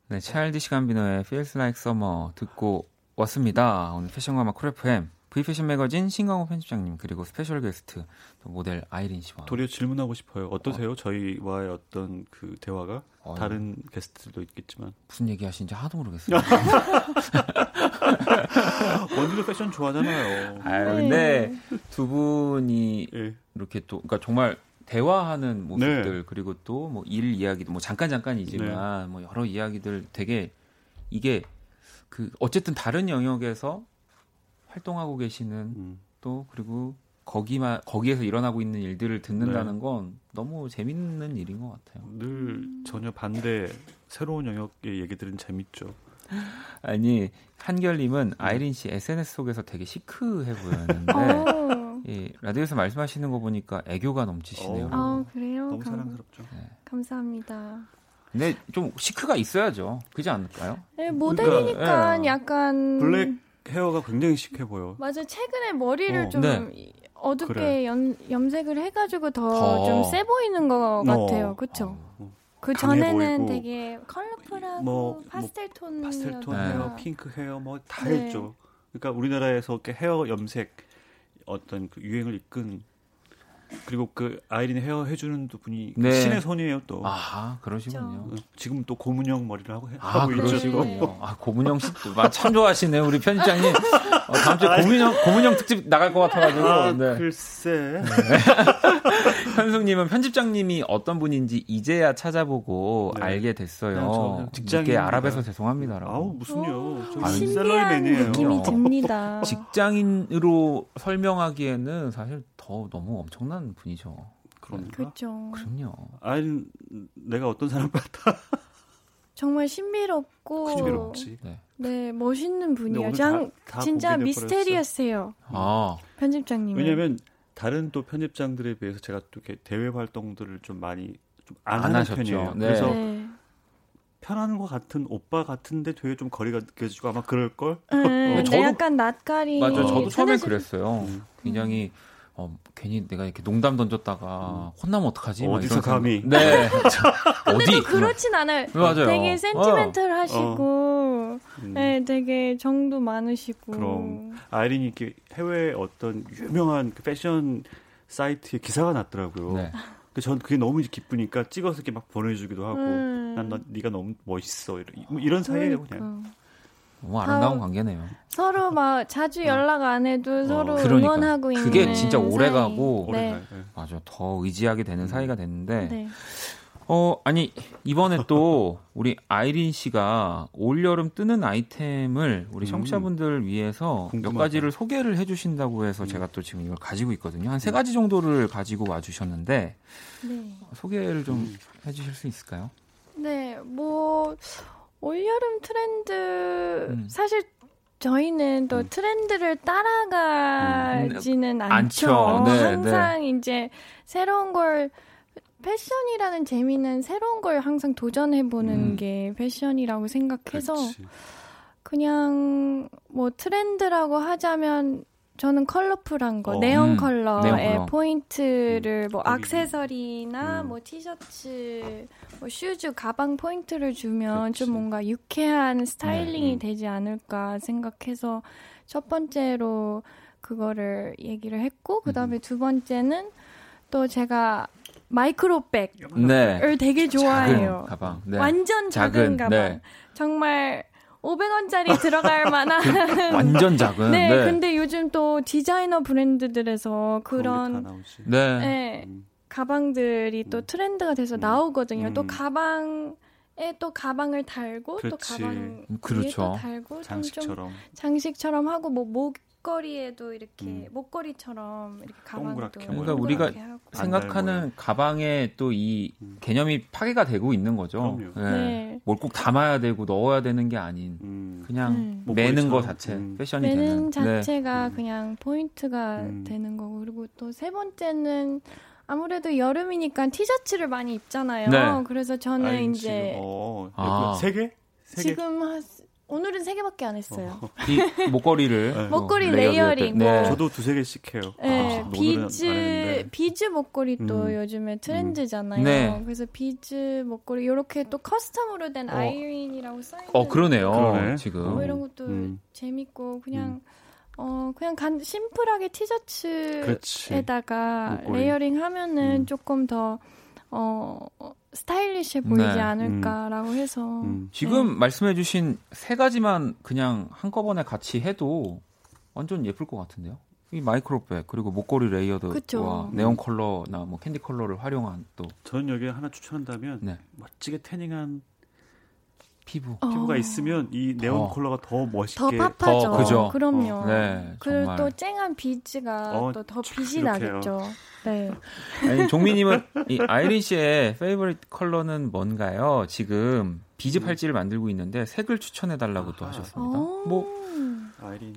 네, 차일디시 감비노의 Feels Like Summer 듣고 왔습니다. 오늘 패션과마 쿨FM V패션 매거진 신광호 편집장님 그리고 스페셜 게스트 또 모델 아이린 씨와 도리어 질문하고 싶어요. 어떠세요? 어. 저희와의 어떤 그 대화가 어. 다른 게스트들도 있겠지만 무슨 얘기 하시는지 하나도 모르겠어요. 원디도 패션 좋아하잖아요. 아 근데 두 분이 네. 이렇게 또 그러니까 정말 대화하는 모습들 네. 그리고 또 뭐 일 이야기도 뭐 잠깐 잠깐이지만 네. 뭐 여러 이야기들 되게 이게 그 어쨌든 다른 영역에서 활동하고 계시는 음. 또 그리고 거기만 거기에서 일어나고 있는 일들을 듣는다는 네. 건 너무 재밌는 일인 것 같아요. 늘 전혀 반대 새로운 영역의 얘기들은 재밌죠. 아니 한결님은 네. 아이린 씨 SNS 속에서 되게 시크해 보였는데 어. 예, 라디오에서 말씀하시는 거 보니까 애교가 넘치시네요. 아 그래요? 너무 감, 사랑스럽죠. 네. 감사합니다. 근데 좀 chic가 있어야죠. 그지 않을까요? 네, 모델이니까 그러니까, 네. 약간 블랙 헤어가 굉장히 시크해 보여. 맞아. 최근에 머리를 어. 좀 네. 어둡게 그래. 염, 염색을 해가지고 더 좀세 보이는 것 어. 같아요. 그쵸? 어. 그 전에는 되게 컬러풀하고 뭐, 파스텔 톤 뭐 파스텔 톤 헤어, 핑크 헤어 뭐 다 했죠. 그러니까 우리나라에서 이렇게 헤어 염색 어떤 그 유행을 이끈 그리고 그 아이린 헤어 해주는 분이 그 네. 신의 손이에요 또. 아 그러시군요. 어, 지금 또 고문형 머리를 하고 해, 아, 하고 있죠. 아 고문형 씨참 좋아하시네 우리 편집장님. 어, 다음 주에 고문형 고문형 특집 나갈 것 같아가지고. 아, 네. 글쎄. 네. 현숙님은 편집장님이 어떤 분인지 이제야 찾아보고 네. 알게 됐어요. 직장에 알아뵈서 죄송합니다라고. 아우 무슨요? 저 셀러리맨이에요. 느낌이 듭니다. 직장인으로 설명하기에는 사실 더 너무 엄청난 분이죠. 그러니까. 그렇죠. 그럼요. 아니 내가 어떤 사람 같아. 정말 신비롭고 신비롭지. 네. 네, 멋있는 분이에요. 장, 다, 다 진짜 미스테리어스해요. 아. 편집장님. 왜냐면 다른 또 편집장들에 비해서 제가 또 이렇게 대외 활동들을 좀 많이 좀안 하는 하셨죠. 편이에요. 네. 그래서 네. 편한 것 같은 오빠 같은데 되게 좀 거리가 느껴지고 아마 그럴 걸. 음, 저도 약간 낯가리. 맞아, 저도 처음에 그랬어요. 음. 굉장히 어, 괜히 내가 이렇게 농담 던졌다가 음. 혼나면 어떡하지? 어디서 감히? 네. 어디? 그렇진 않아요. 맞아요. 되게 센티멘털 어. 하시고, 어. 음. 네, 되게 정도 많으시고. 그럼 아이린이 이렇게 해외 어떤 유명한 그 패션 사이트에 기사가 났더라고요. 네. 전 그게 너무 기쁘니까 찍어서 이렇게 막 보내주기도 하고, 음. 난 너, 네가 너무 멋있어 이런, 뭐 이런 사이예요 그러니까. 그냥. 너무 아름다운 관계네요. 서로 막 자주 어. 연락 안 해도 어. 서로 그러니까. 응원하고 있는 그게 진짜 오래 가고 네. 맞아 더 의지하게 되는 사이가 됐는데 네. 어 아니 이번에 또 우리 아이린 씨가 올 여름 뜨는 아이템을 우리 음. 청취자분들 위해서 궁금하다. 몇 가지를 소개를 해 주신다고 해서 음. 제가 또 지금 이걸 가지고 있거든요 한 세 가지 정도를 가지고 와 주셨는데 네. 소개를 좀 음. 해주실 수 있을까요? 네, 뭐 올여름 트렌드 음. 사실 저희는 또 음. 트렌드를 따라가지는 음. 않죠. 네, 네. 항상 네. 이제 새로운 걸 패션이라는 재미는 새로운 걸 항상 도전해보는 음. 게 패션이라고 생각해서 그치. 그냥 뭐 트렌드라고 하자면 저는 컬러풀한 거, 어. 네온 음. 컬러의 네온. 포인트를 음. 뭐 악세서리나 음. 뭐 티셔츠, 뭐 슈즈, 가방 포인트를 주면 그렇지. 좀 뭔가 유쾌한 스타일링이 네, 음. 되지 않을까 생각해서 첫 번째로 그거를 얘기를 했고 그다음에 음. 두 번째는 또 제가 micro bag을 네. 되게 좋아해요. 작은 가방. 네. 완전 작은, 작은 가방. 네. 정말 500원짜리 들어갈 만한 그 완전 작은. 네, 네, 근데 요즘 또 디자이너 브랜드들에서 그런 네. 네 음. 가방들이 또 음. 트렌드가 돼서 음. 나오거든요. 음. 또 가방 에또 가방을 달고 그렇지. 또 가방 그렇죠. 위에 또 달고 장식처럼 장식처럼 하고 뭐 목 목걸이에도 이렇게 음. 목걸이처럼 이렇게 가방도 그러니까 우리가 생각하는 가방에 또이 음. 개념이 파괴가 되고 있는 거죠. 네. 네. 뭘 꼭 담아야 되고 넣어야 되는 게 아닌 음. 그냥 음. 매는 거 자체 음. 패션이 매는 되는 자체가 네. 그냥 포인트가 음. 되는 거고 그리고 또 세 번째는 아무래도 여름이니까 티셔츠를 많이 입잖아요. 네. 그래서 저는 아니, 이제 어, 아. 세 개? 세 지금 한 오늘은 세 개밖에 안 했어요. 어. 이 목걸이를 네. 목걸이 layering. 네. 뭐. 저도 두세 개씩 해요. 네, 아, 비즈 비즈 목걸이 또 음. 요즘에 트렌드잖아요. 네. 그래서 비즈 목걸이 이렇게 또 custom으로 된 어. 아이린이라고 써 있는. 어 그러네요. 그러네. 지금 뭐 이런 것도 음. 재밌고 그냥. 음. 어 그냥 간 심플하게 티셔츠에다가 layering 하면은 음. 조금 더 어, 스타일리시해 보이지 네. 않을까라고 음. 해서 음. 지금 네. 말씀해주신 세 가지만 그냥 한꺼번에 같이 해도 완전 예쁠 것 같은데요. 이 micro bag 그리고 목걸이 layered와 네온 컬러나 뭐 캔디 컬러를 활용한 또 저는 여기 하나 추천한다면 네. 멋지게 태닝한 피부 어. 피부가 있으면 이 네온 어. 컬러가 더 멋있게 더 pop하죠. 더, 그죠? 그럼요. 어. 네, 그리고 또 쨍한 비즈가 어, 또더 빛이 나겠죠. 네. 아니, 종민님은 이 아이린 씨의 favorite 컬러는 뭔가요? 지금 비즈 음. 팔찌를 만들고 있는데 색을 추천해 달라고 또 하셨습니다. 어. 뭐 아이린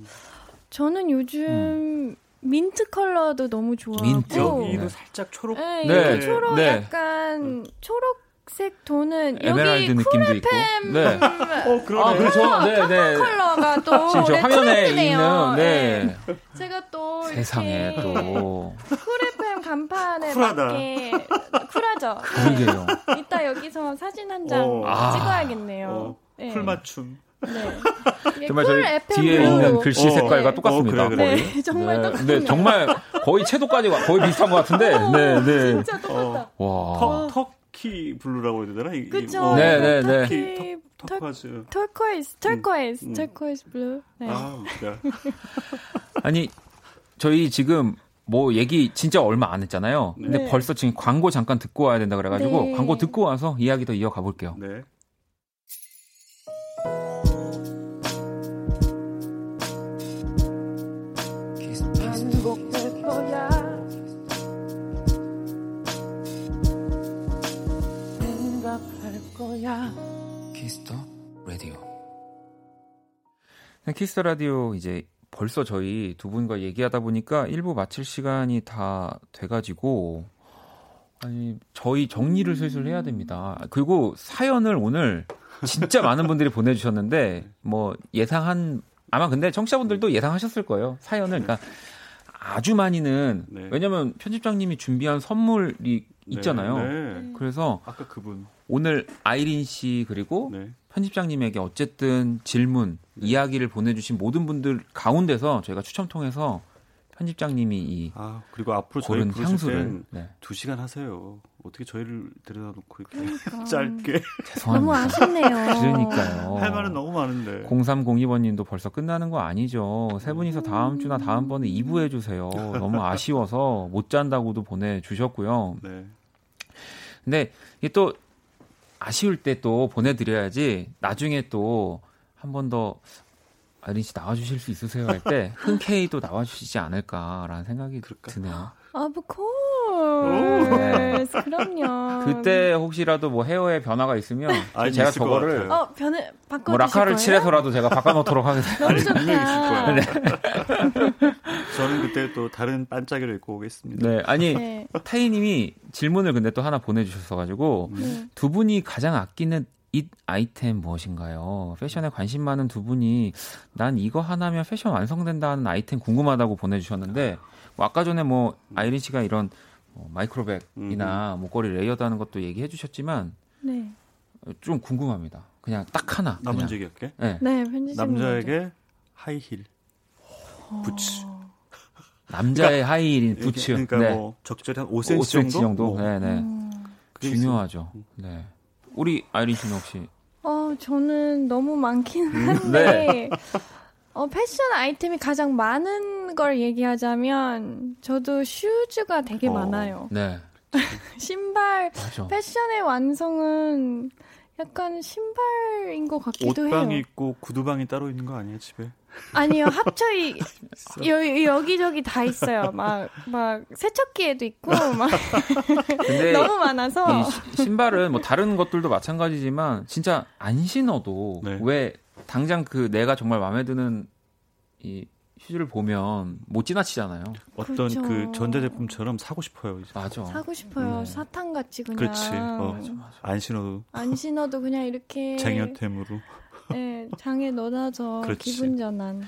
저는 요즘 음. 민트 컬러도 너무 좋아하고 민트 여기도 네. 살짝 초록 네, 네. 초록 네. 약간 초록 색 또는 에메랄드 느낌도 있고. 네. 어, 그러네. 아, 그렇죠. 네, 네. 컬러가 또 지금 저 화면에 있는 네. 네. 제가 또 세상에 또 쿨FM 간판에 쿨하다. 맞게 쿨하죠. 그러게요. 이따 여기서 사진 한장 어. 찍어야겠네요. 어. 네. 쿨 맞춤. 네. 정말 저희 뒤에 있는 글씨 어, 색깔과 어, 똑같습니다. 어, 그래, 그래. 네, 정말 네, 네, 정말 거의 채도까지 거의 비슷한 것 같은데. 어, 네, 네. 진짜 똑같다. 와. 터, 터키 blue라고 해야 되나? 그죠. 어, 네, 네, 네. 터키, 터, turquoise. turquoise, turquoise, 음, turquoise blue. 네. 아, 아니, 저희 지금 뭐 얘기 진짜 얼마 안 했잖아요. 근데 네. 벌써 지금 광고 잠깐 듣고 와야 된다 그래가지고 네. 광고 듣고 와서 이야기 더 이어가 볼게요. 네. 거야. 키스터 라디오. 키스터 라디오 이제 벌써 저희 두 분과 얘기하다 보니까 1부 마칠 시간이 다 돼가지고 아니 저희 정리를 슬슬 해야 됩니다. 그리고 사연을 오늘 진짜 많은 분들이 보내주셨는데 뭐 예상한 아마 근데 청취자분들도 예상하셨을 거예요. 사연을 그러니까 아주 많이는 네. 왜냐면 편집장님이 준비한 선물이 있잖아요. 네. 그래서 아까 그분. 오늘 아이린 씨 그리고 네. 편집장님에게 어쨌든 질문, 네. 이야기를 보내주신 모든 분들 가운데서 저희가 추첨 통해서 편집장님이 이 아, 그리고 앞으로 저희 고른 향수를 땐 네. 두 시간 하세요. 어떻게 저희를 데려다 놓고 이렇게 그러니까. 짧게 너무 죄송합니다. 아쉽네요. 그러니까요. 할 말은 너무 많은데. 0302번 님도 벌써 끝나는 거 아니죠. 세 분이서 다음 주나 다음번에 2부 해 주세요. 너무 아쉬워서 못 잔다고도 보내 주셨고요. 네. 근데 이게 또 아쉬울 때 또 보내드려야지 나중에 또 한 번 더 아린 씨 나와주실 수 있으세요 할 때 흔쾌히도 나와주시지 않을까라는 생각이 그럴까? 드네요. Of course. 그럼요. 그때 혹시라도 뭐 헤어에 변화가 있으면 아니, 제가 저거를. 어, 변을 바꿔 뭐 라카를 거예요? 칠해서라도 제가 바꿔놓도록 하겠습니다. 너무 아니, 분명히 있을 좋다. 네. 저는 그때 또 다른 반짝이를 입고 오겠습니다. 네, 아니 네. 타이님이 질문을 근데 또 하나 보내주셨어가지고 네. 두 분이 가장 아끼는 잇 아이템 무엇인가요? 패션에 관심 많은 두 분이 난 이거 하나면 패션 완성된다는 아이템 궁금하다고 보내주셨는데 뭐 아까 전에 뭐 아이린 씨가 이런 뭐 micro bag이나 목걸이 layered하는 것도 얘기해 주셨지만 네. 좀 궁금합니다. 그냥 딱 하나. 나 그냥. 먼저 얘기 할게. 네. 네. 남자에게 하이힐, 먼저. 부츠. 남자의 하이힐인 부츠. 그러니까 네. 뭐 적절히 한 5cm, 5cm 정도. 정도. 뭐 네, 네. 음. 중요하죠. 네. 우리 아이린 씨는 혹시 어, 저는 너무 많긴 음, 한데, 네. 어, 패션 아이템이 가장 많은 걸 얘기하자면, 저도 슈즈가 되게 어. 많아요. 네. 신발, 맞아. 패션의 완성은 약간 신발인 것 같기도 옷방이 해요. 있고 구두방이 따로 있는 거 아니에요 집에? 아니요, 합쳐이, 여, 여기저기 다 있어요. 막, 막, 세척기에도 있고, 막, 근데 너무 많아서. 이 시- 신발은 뭐 다른 것들도 마찬가지지만 진짜 안 신어도 네. 왜 당장 그 내가 정말 마음에 드는 이 슈즈를 보면 못 지나치잖아요. 어떤 그렇죠. 그 전자제품처럼 사고 싶어요. 이제. 맞아. 사고 싶어요. 네. 사탕 같이 그냥. 그렇지. 어. 맞아, 맞아. 안 신어도 안 신어도 그냥 이렇게. 쟁여템으로. 네, 장에 넣어놔서 그렇지. 기분 전환.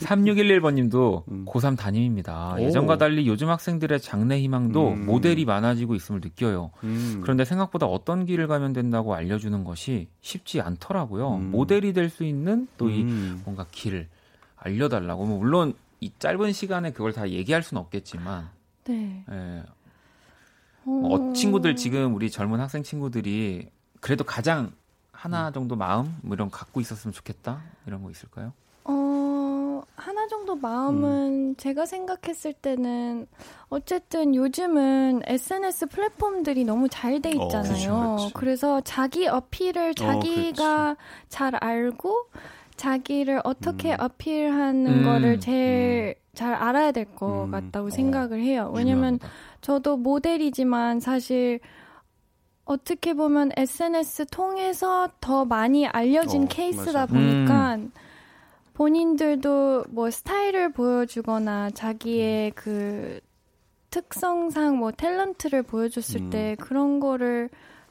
3611번님도 음. 고3 담임입니다. 오. 예전과 달리 요즘 학생들의 장래 희망도 음. 모델이 많아지고 있음을 느껴요. 음. 그런데 생각보다 어떤 길을 가면 된다고 알려주는 것이 쉽지 않더라고요. 음. 모델이 될 수 있는 또이 음. 뭔가 길을 알려달라고. 뭐 물론 이 짧은 시간에 그걸 다 얘기할 수는 없겠지만, 네. 예, 어, 뭐 친구들 지금 우리 젊은 학생 친구들이 그래도 가장 하나 정도 마음 뭐 이런 거 갖고 있었으면 좋겠다 이런 거 있을까요? 어, 하나 정도 마음은 음. 제가 생각했을 때는 어쨌든 요즘은 SNS 플랫폼들이 너무 잘돼 어, 있잖아요. 그치, 그치. 그래서 자기 어필을 자기가 잘 알고 자기를 어떻게 음. 어필하는 음, 거를 제일 잘 알아야 될것 음. 같다고 어, 생각을 해요. 왜냐면 중요합니다. 저도 모델이지만 사실 어떻게 보면 SNS 통해서 더 많이 알려진 어, 케이스다 맞아. 보니까 본인들도 뭐 스타일을 보여주거나 자기의 그 특성상 뭐 탤런트를 보여줬을 음. 때 그런 거를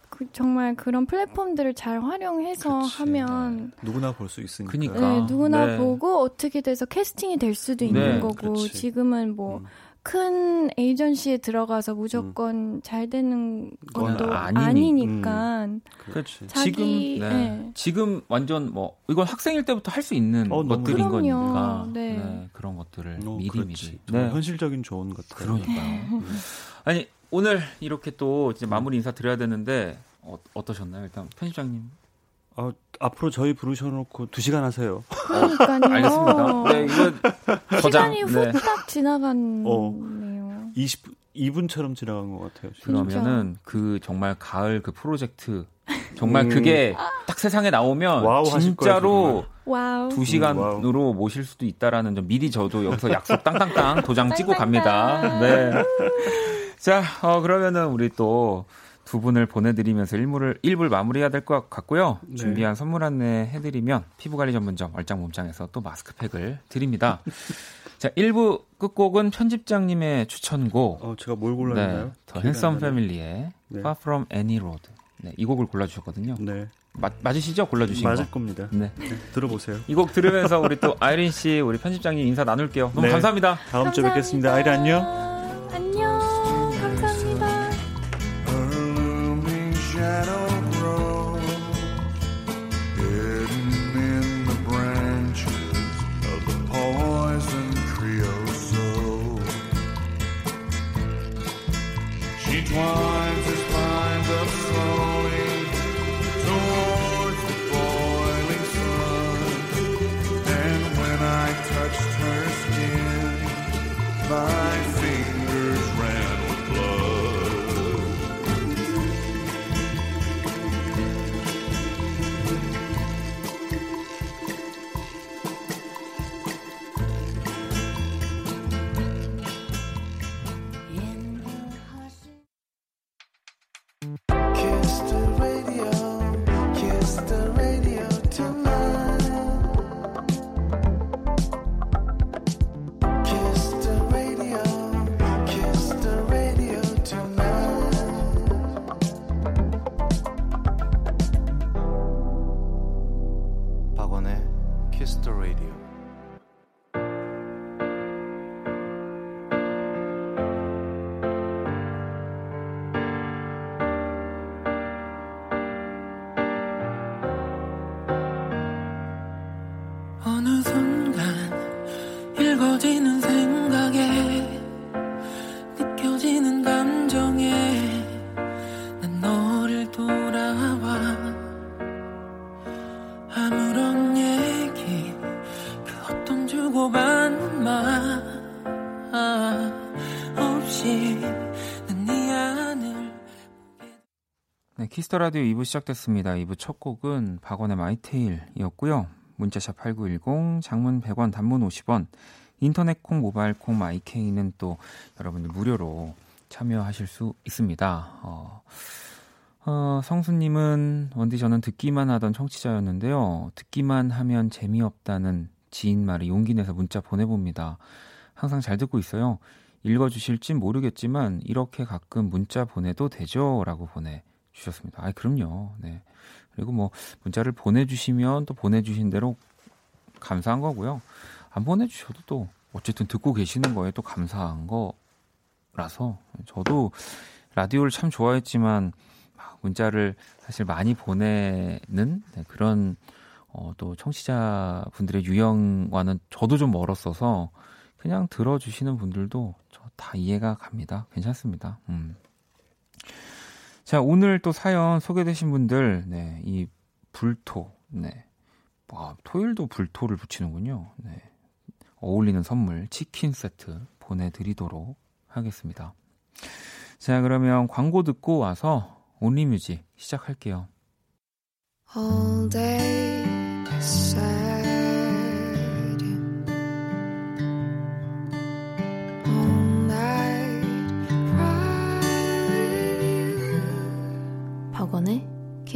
그 정말 그런 플랫폼들을 잘 활용해서 그치. 하면 누구나 볼 수 있으니까. 그러니까. 네, 누구나 네. 보고 어떻게 돼서 캐스팅이 될 수도 있는 네, 거고 그치. 지금은 뭐 음. 큰 에이전시에 들어가서 무조건 음. 잘 되는 것도 아니니. 까 음. 그렇지. 지금 네. 네. 지금 완전 뭐 이건 학생일 때부터 할 수 있는 어, 것들인 그럼요. 거니까 네. 네. 그런 것들을 어, 미리 그렇지. 미리 네. 현실적인 조언 같아요. 그러니까요. 음. 아니 오늘 이렇게 또 이제 마무리 인사 드려야 되는데 어, 어떠셨나요? 일단 편집장님 어, 앞으로 저희 부르셔놓고 두 시간 하세요. 그러니까요. 알겠습니다. 네, 이거 저장. 시간이 네. 후딱 지나갔네요. 어, 20 2분처럼 지나간 것 같아요. 진짜. 그러면은 그 정말 가을 그 프로젝트 정말 음. 그게 딱 세상에 나오면 wow 진짜로 거야, 두 시간으로 wow. 모실 수도 있다라는 점 미리 저도 여기서 약속 땅땅땅 도장 찍고 갑니다. 네. 자, 어, 그러면은 우리 또 두 분을 보내드리면서 1부를, 1부를 마무리해야 될 것 같고요. 네. 준비한 선물 안내 해드리면 피부관리 전문점 얼짱몸짱에서 또 마스크팩을 드립니다. 자, 1부 끝곡은 편집장님의 추천곡. 어, 제가 뭘 골랐나요? 네, 더 핸섬 패밀리의 네. Far From Any Road. 네, 이 곡을 골라주셨거든요. 네. 맞, 맞으시죠? 골라주신 맞을 거. 겁니다. 네. 네. 들어보세요. 이 곡 들으면서 우리 또 아이린 씨, 우리 편집장님 인사 나눌게요. 너무 네. 감사합니다. 다음 주에 뵙겠습니다. 아이린 안녕. one. 키스터 라디오 2부 시작됐습니다. 2부 첫 곡은 박원의 My Tale이었고요. 문자샵 8910, 장문 100원, 단문 50원, 인터넷 콩, 모바일 콩, my K는 또 여러분들 무료로 참여하실 수 있습니다. 어, 어, 성수님은 원디 저는 듣기만 하던 청취자였는데요. 듣기만 하면 재미없다는 지인 말에 용기 내서 문자 보내봅니다. 항상 잘 듣고 있어요. 읽어주실진 모르겠지만 이렇게 가끔 문자 보내도 되죠? 라고 보내 주셨습니다. 아, 그럼요. 네. 그리고 뭐 문자를 보내주시면 또 보내주신 대로 감사한 거고요. 안 보내주셔도 또 어쨌든 듣고 계시는 거에 또 감사한 거라서 저도 라디오를 참 좋아했지만 문자를 사실 많이 보내는 네, 그런 어, 또 청취자 분들의 유형과는 저도 좀 멀었어서 그냥 들어주시는 분들도 저 다 이해가 갑니다. 괜찮습니다. 음. 자, 오늘 또 사연 소개되신 분들, 네, 이 불토, 네. 와, 토요일도 불토를 붙이는군요. 네. 어울리는 선물, 치킨 세트 보내드리도록 하겠습니다. 자, 그러면 광고 듣고 와서 온리뮤직 시작할게요. All day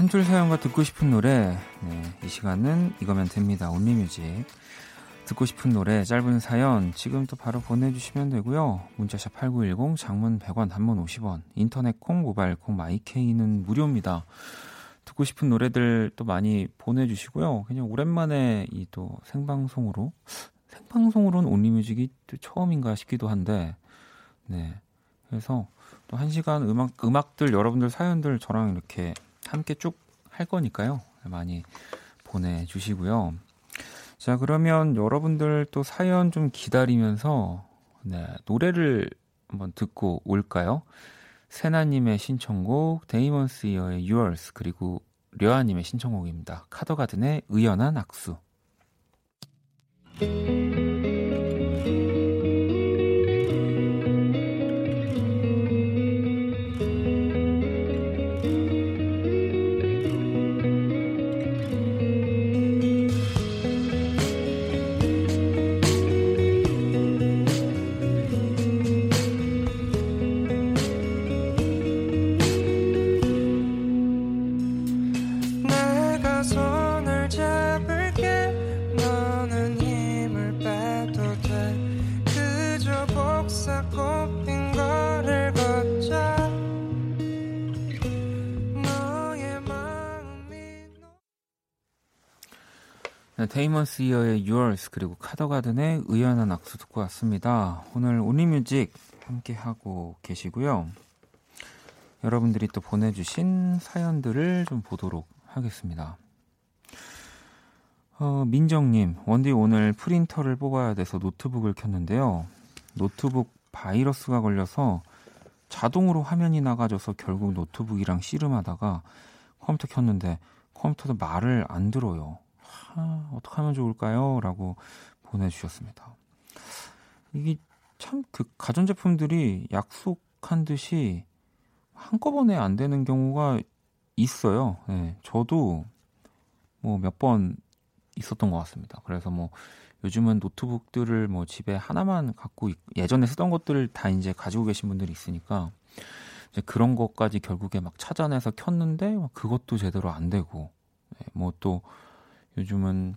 한 줄 사연과 듣고 싶은 노래. 네, 이 시간은 이거면 됩니다. 온리뮤직. 듣고 싶은 노래, 짧은 사연 지금 또 바로 보내주시면 되고요. 문자샵 8910, 장문 100원, 단문 50원, 인터넷 콩, 모바일 콩, 마이케이는 무료입니다. 듣고 싶은 노래들 또 많이 보내주시고요. 그냥 오랜만에 이 또 생방송으로 생방송으로는 온리뮤직이 또 처음인가 싶기도 한데, 네. 그래서 또 한 시간 음악 음악들 여러분들 사연들 저랑 이렇게 함께 쭉 할 거니까요. 많이 보내주시고요. 자, 그러면 여러분들 또 사연 좀 기다리면서 네, 노래를 한번 듣고 올까요? 세나님의 신청곡, 데이먼스 이어의 Yours, 그리고 려아님의 신청곡입니다. 카더가든의 의연한 악수. 데이먼스 이어의 Yours 그리고 카더가든의 의연한 악수 듣고 왔습니다. 오늘 Only Music 함께 하고 계시고요. 여러분들이 또 보내주신 사연들을 좀 보도록 하겠습니다. 어, 민정님, 원디 오늘 프린터를 뽑아야 돼서 노트북을 켰는데요. 노트북 바이러스가 걸려서 자동으로 화면이 나가져서 결국 노트북이랑 씨름하다가 컴퓨터 켰는데 컴퓨터도 말을 안 들어요. 아, 어떻게 하면 좋을까요? 라고 보내주셨습니다. 이게 참 그 가전제품들이 약속한 듯이 한꺼번에 안 되는 경우가 있어요. 네, 저도 뭐 몇 번 있었던 것 같습니다. 그래서 뭐 요즘은 노트북들을 뭐 집에 하나만 갖고 있, 예전에 쓰던 것들을 다 이제 가지고 계신 분들이 있으니까 이제 그런 것까지 결국에 막 찾아내서 켰는데 그것도 제대로 안 되고 네, 뭐또 요즘은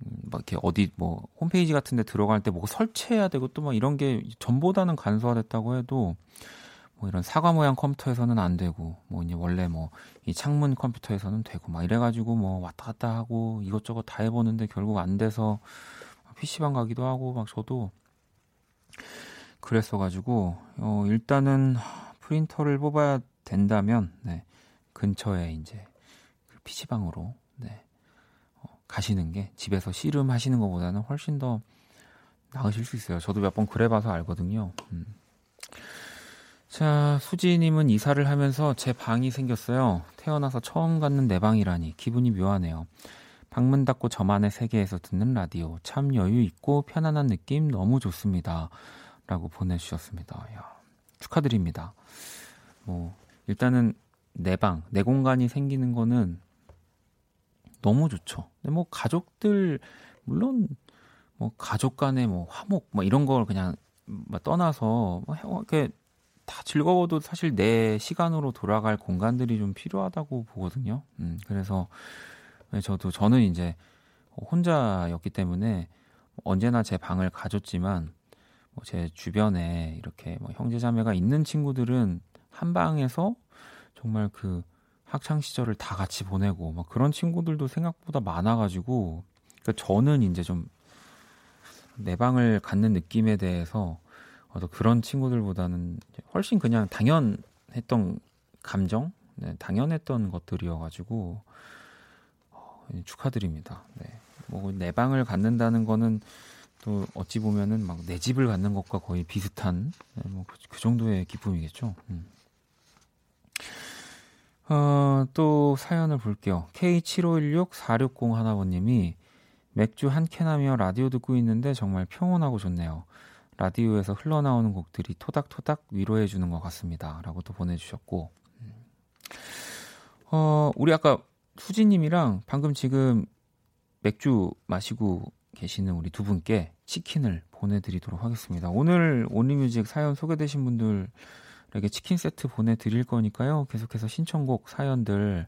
음, 막 이렇게 어디 뭐 홈페이지 같은 데 들어갈 때 뭐 설치해야 되고 또 막 이런 게 전보다는 간소화됐다고 해도 뭐 이런 사과 모양 컴퓨터에서는 안 되고 뭐 이제 원래 뭐 이 창문 컴퓨터에서는 되고 막 이래 가지고 뭐 왔다 갔다 하고 이것저것 다 해 보는데 결국 안 돼서 PC방 가기도 하고 막 저도 그랬어 가지고 어 일단은 프린터를 뽑아야 된다면 네 근처에 이제 PC방으로 그 가시는 게 집에서 씨름 하시는 것보다는 훨씬 더 나으실 수 있어요. 저도 몇 번 그래봐서 알거든요. 음. 자, 수지님은 이사를 하면서 제 방이 생겼어요. 태어나서 처음 갖는 내 방이라니 기분이 묘하네요. 방문 닫고 저만의 세계에서 듣는 라디오 참 여유 있고 편안한 느낌 너무 좋습니다. 라고 보내주셨습니다. 야, 축하드립니다. 뭐 일단은 내 방, 내 공간이 생기는 거는 너무 좋죠. 근데 뭐 가족들 물론 뭐 가족 간의 뭐 화목 뭐 이런 걸 그냥 뭐 떠나서 뭐 이렇게 다 즐거워도 사실 내 시간으로 돌아갈 공간들이 좀 필요하다고 보거든요. 음, 그래서 저도 저는 이제 혼자였기 때문에 언제나 제 방을 가졌지만 뭐 제 주변에 이렇게 뭐 형제자매가 있는 친구들은 한 방에서 정말 그 학창 시절을 다 같이 보내고 막 그런 친구들도 생각보다 많아가지고 그러니까 저는 이제 좀 내 방을 갖는 느낌에 대해서 어떤 그런 친구들보다는 훨씬 그냥 당연했던 감정, 네, 당연했던 것들이어가지고 어, 축하드립니다. 네. 뭐내 방을 갖는다는 거는 또 어찌 보면은 막 내 집을 갖는 것과 거의 비슷한 네, 뭐그 그 정도의 기쁨이겠죠. 음. 어, 또 사연을 볼게요. K7516-460 하나번님이 맥주 한 캔하며 라디오 듣고 있는데 정말 평온하고 좋네요. 라디오에서 흘러나오는 곡들이 토닥토닥 위로해주는 것 같습니다. 라고 또 보내주셨고. 어, 우리 아까 수지님이랑 방금 지금 맥주 마시고 계시는 우리 두 분께 치킨을 보내드리도록 하겠습니다. 오늘 온리뮤직 사연 소개되신 분들 에게 치킨 세트 보내드릴 거니까요. 계속해서 신청곡 사연들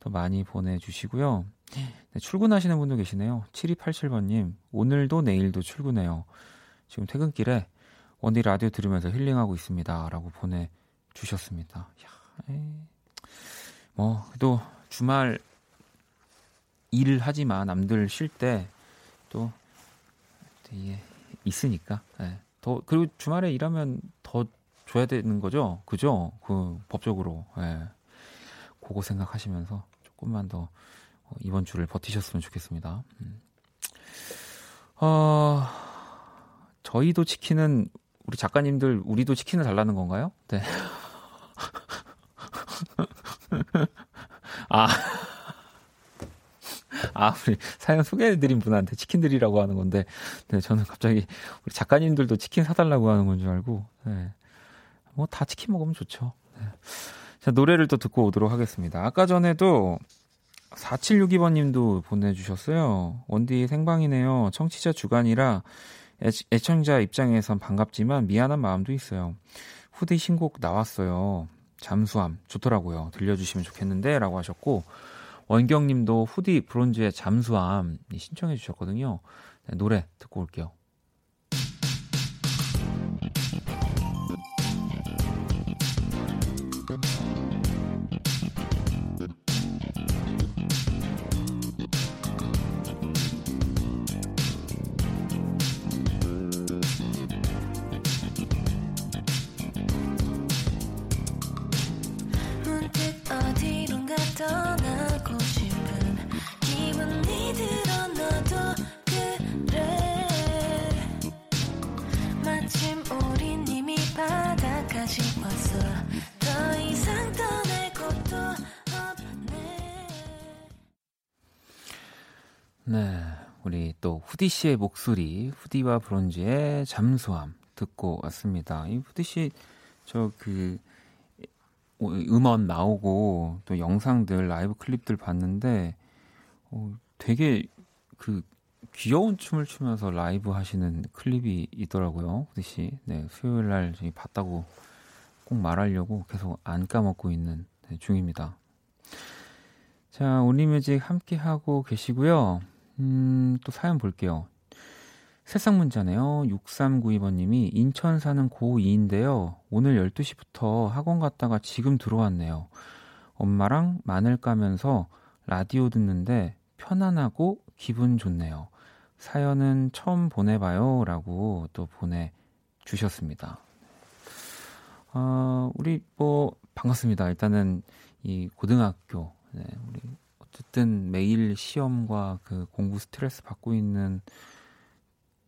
더 많이 보내주시고요. 네, 출근하시는 분도 계시네요. 7287번님, 오늘도 내일도 출근해요. 지금 퇴근길에 원디 라디오 들으면서 힐링하고 있습니다. 라고 보내주셨습니다. 야, 에이. 뭐, 또 주말 일을 하지만 남들 쉴 때 또 있으니까. 네. 더 그리고 주말에 일하면 더 줘야 되는 거죠, 그죠? 그 법적으로. 네. 그거 생각하시면서 조금만 더 어, 이번 주를 버티셨으면 좋겠습니다. 음. 어, 저희도 치킨은 우리 작가님들 우리도 치킨을 달라는 건가요? 네. 아. 아, 우리 사연 소개해드린 분한테 치킨 드리라고 하는 건데, 네, 저는 갑자기 우리 작가님들도 치킨 사달라고 하는 건 줄 알고, 네. 뭐 다 치킨 먹으면 좋죠. 네. 자, 노래를 또 듣고 오도록 하겠습니다. 아까 전에도 4762번 님도 보내주셨어요. 원디 생방이네요. 청취자 주간이라 애, 청자 입장에선 반갑지만 미안한 마음도 있어요. 후디 신곡 나왔어요. 잠수함 좋더라고요. 들려주시면 좋겠는데 라고 하셨고 원경 님도 후디 브론즈의 잠수함 신청해 주셨거든요. 네, 노래 듣고 올게요. 후디 씨의 목소리, 후디와 브론즈의 잠수함 듣고 왔습니다. 이 후디 씨, 저 그, 음원 나오고 또 영상들, 라이브 클립들 봤는데, 어, 되게 그 귀여운 춤을 추면서 라이브 하시는 클립이 있더라고요. 후디 씨. 네, 수요일 날 봤다고 꼭 말하려고 계속 안 까먹고 있는 네, 중입니다. 자, 온리뮤직 함께 하고 계시고요. 음, 또 사연 볼게요. 새싹 문자네요. 6392번님이 인천 사는 고2인데요. 오늘 12시부터 학원 갔다가 지금 들어왔네요. 엄마랑 마늘 까면서 라디오 듣는데 편안하고 기분 좋네요. 사연은 처음 보내봐요. 라고 또 보내주셨습니다. 어, 우리 뭐, 반갑습니다. 일단은 이 고등학교, 네, 우리 어쨌든 매일 시험과 그 공부 스트레스 받고 있는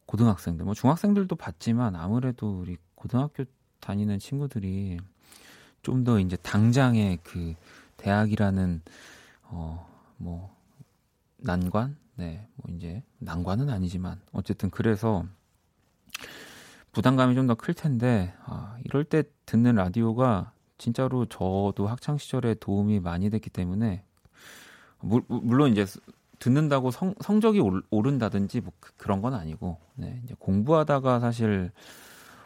고등학생들, 뭐 중학생들도 받지만 아무래도 우리 고등학교 다니는 친구들이 좀 더 이제 당장의 그 대학이라는 어뭐 난관, 네, 뭐 이제 난관은 아니지만 어쨌든 그래서 부담감이 좀 더 클 텐데 아, 이럴 때 듣는 라디오가 진짜로 저도 학창 시절에 도움이 많이 됐기 때문에 물, 물론 이제 듣는다고 성, 성적이 오른다든지 뭐 그, 그런 건 아니고 네, 이제 공부하다가 사실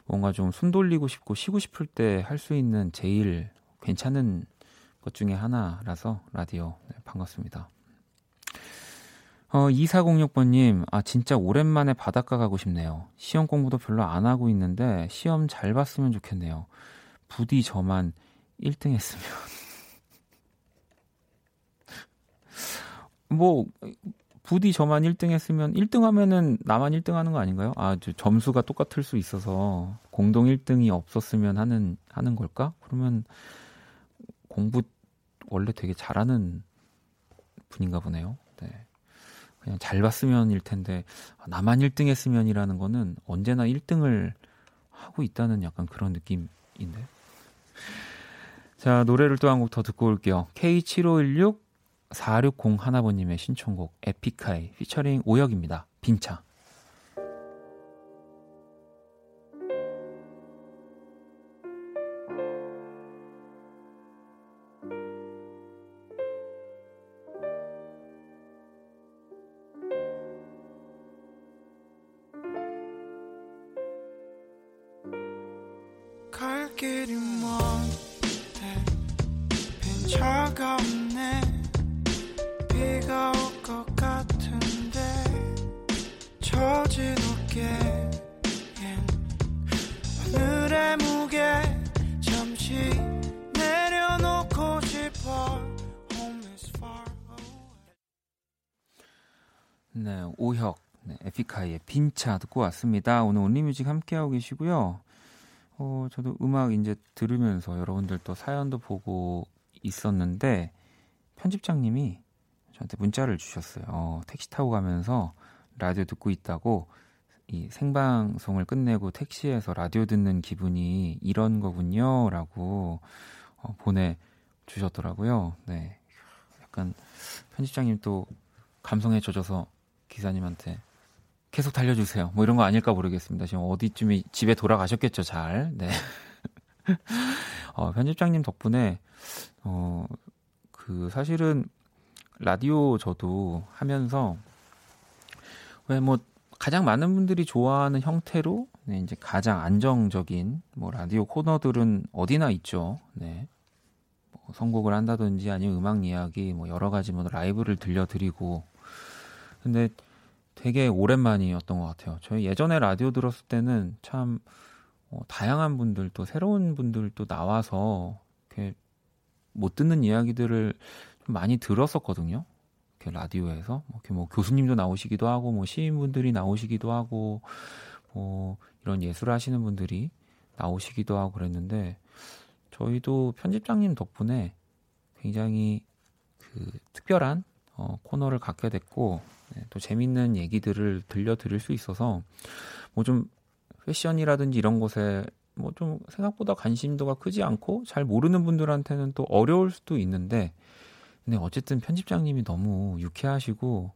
뭔가 좀 숨 돌리고 싶고 쉬고 싶을 때 할 수 있는 제일 괜찮은 것 중에 하나라서 라디오 네, 반갑습니다. 어, 2406번님, 아, 진짜 오랜만에 바닷가 가고 싶네요. 시험 공부도 별로 안 하고 있는데, 시험 잘 봤으면 좋겠네요. 부디 저만 1등 했으면. 뭐 부디 저만 1등 했으면 1등 하면은 나만 1등 하는 거 아닌가요? 아, 저 점수가 똑같을 수 있어서 공동 1등이 없었으면 하는 하는 걸까? 그러면 공부 원래 되게 잘하는 분인가 보네요. 네. 그냥 잘 봤으면일 텐데 아, 나만 1등 했으면이라는 거는 언제나 1등을 하고 있다는 약간 그런 느낌인데. 자, 노래를 또 한 곡 더 듣고 올게요. K7516 4601 하나번님의 신청곡 에픽하이 피처링 오혁입니다. 빈차. 빈차 듣고 왔습니다. 오늘 온리뮤직 함께하고 계시고요. 어, 저도 음악 이제 들으면서 여러분들 또 사연도 보고 있었는데 편집장님이 저한테 문자를 주셨어요. 어, 택시 타고 가면서 라디오 듣고 있다고 이 생방송을 끝내고 택시에서 라디오 듣는 기분이 이런 거군요라고 어, 보내 주셨더라고요. 네. 약간 편집장님 또 감성에 젖어서 기사님한테 계속 달려주세요. 뭐 이런 거 아닐까 모르겠습니다. 지금 어디쯤이 집에 돌아가셨겠죠, 잘. 네. 어, 편집장님 덕분에, 어, 그, 사실은 라디오 저도 하면서 왜 뭐 가장 많은 분들이 좋아하는 형태로 네, 이제 가장 안정적인 뭐 라디오 코너들은 어디나 있죠. 네. 뭐 선곡을 한다든지 아니면 음악 이야기 뭐 여러 가지 뭐 라이브를 들려드리고 근데 되게 오랜만이었던 것 같아요. 저희 예전에 라디오 들었을 때는 참 어, 다양한 분들 또 새로운 분들 도 나와서 이렇게 못 듣는 이야기들을 좀 많이 들었었거든요. 이렇게 라디오에서 뭐 이렇게 뭐 교수님도 나오시기도 하고 뭐 시인분들이 나오시기도 하고 뭐 이런 예술 하시는 분들이 나오시기도 하고 그랬는데 저희도 편집장님 덕분에 굉장히 그 특별한 어, 코너를 갖게 됐고 네, 또 재밌는 얘기들을 들려드릴 수 있어서 뭐 좀 패션이라든지 이런 것에 뭐 좀 생각보다 관심도가 크지 않고 잘 모르는 분들한테는 또 어려울 수도 있는데 근데 어쨌든 편집장님이 너무 유쾌하시고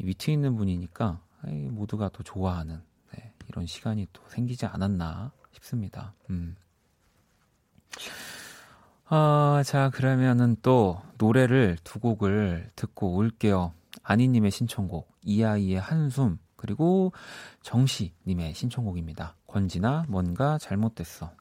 위트 있는 분이니까 모두가 또 좋아하는 네, 이런 시간이 또 생기지 않았나 싶습니다. 음. 아, 자, 그러면은 또 노래를 두 곡을 듣고 올게요. 아니님의 신청곡, 이아이의 한숨, 그리고 정시님의 신청곡입니다. 권지나 뭔가 잘못됐어.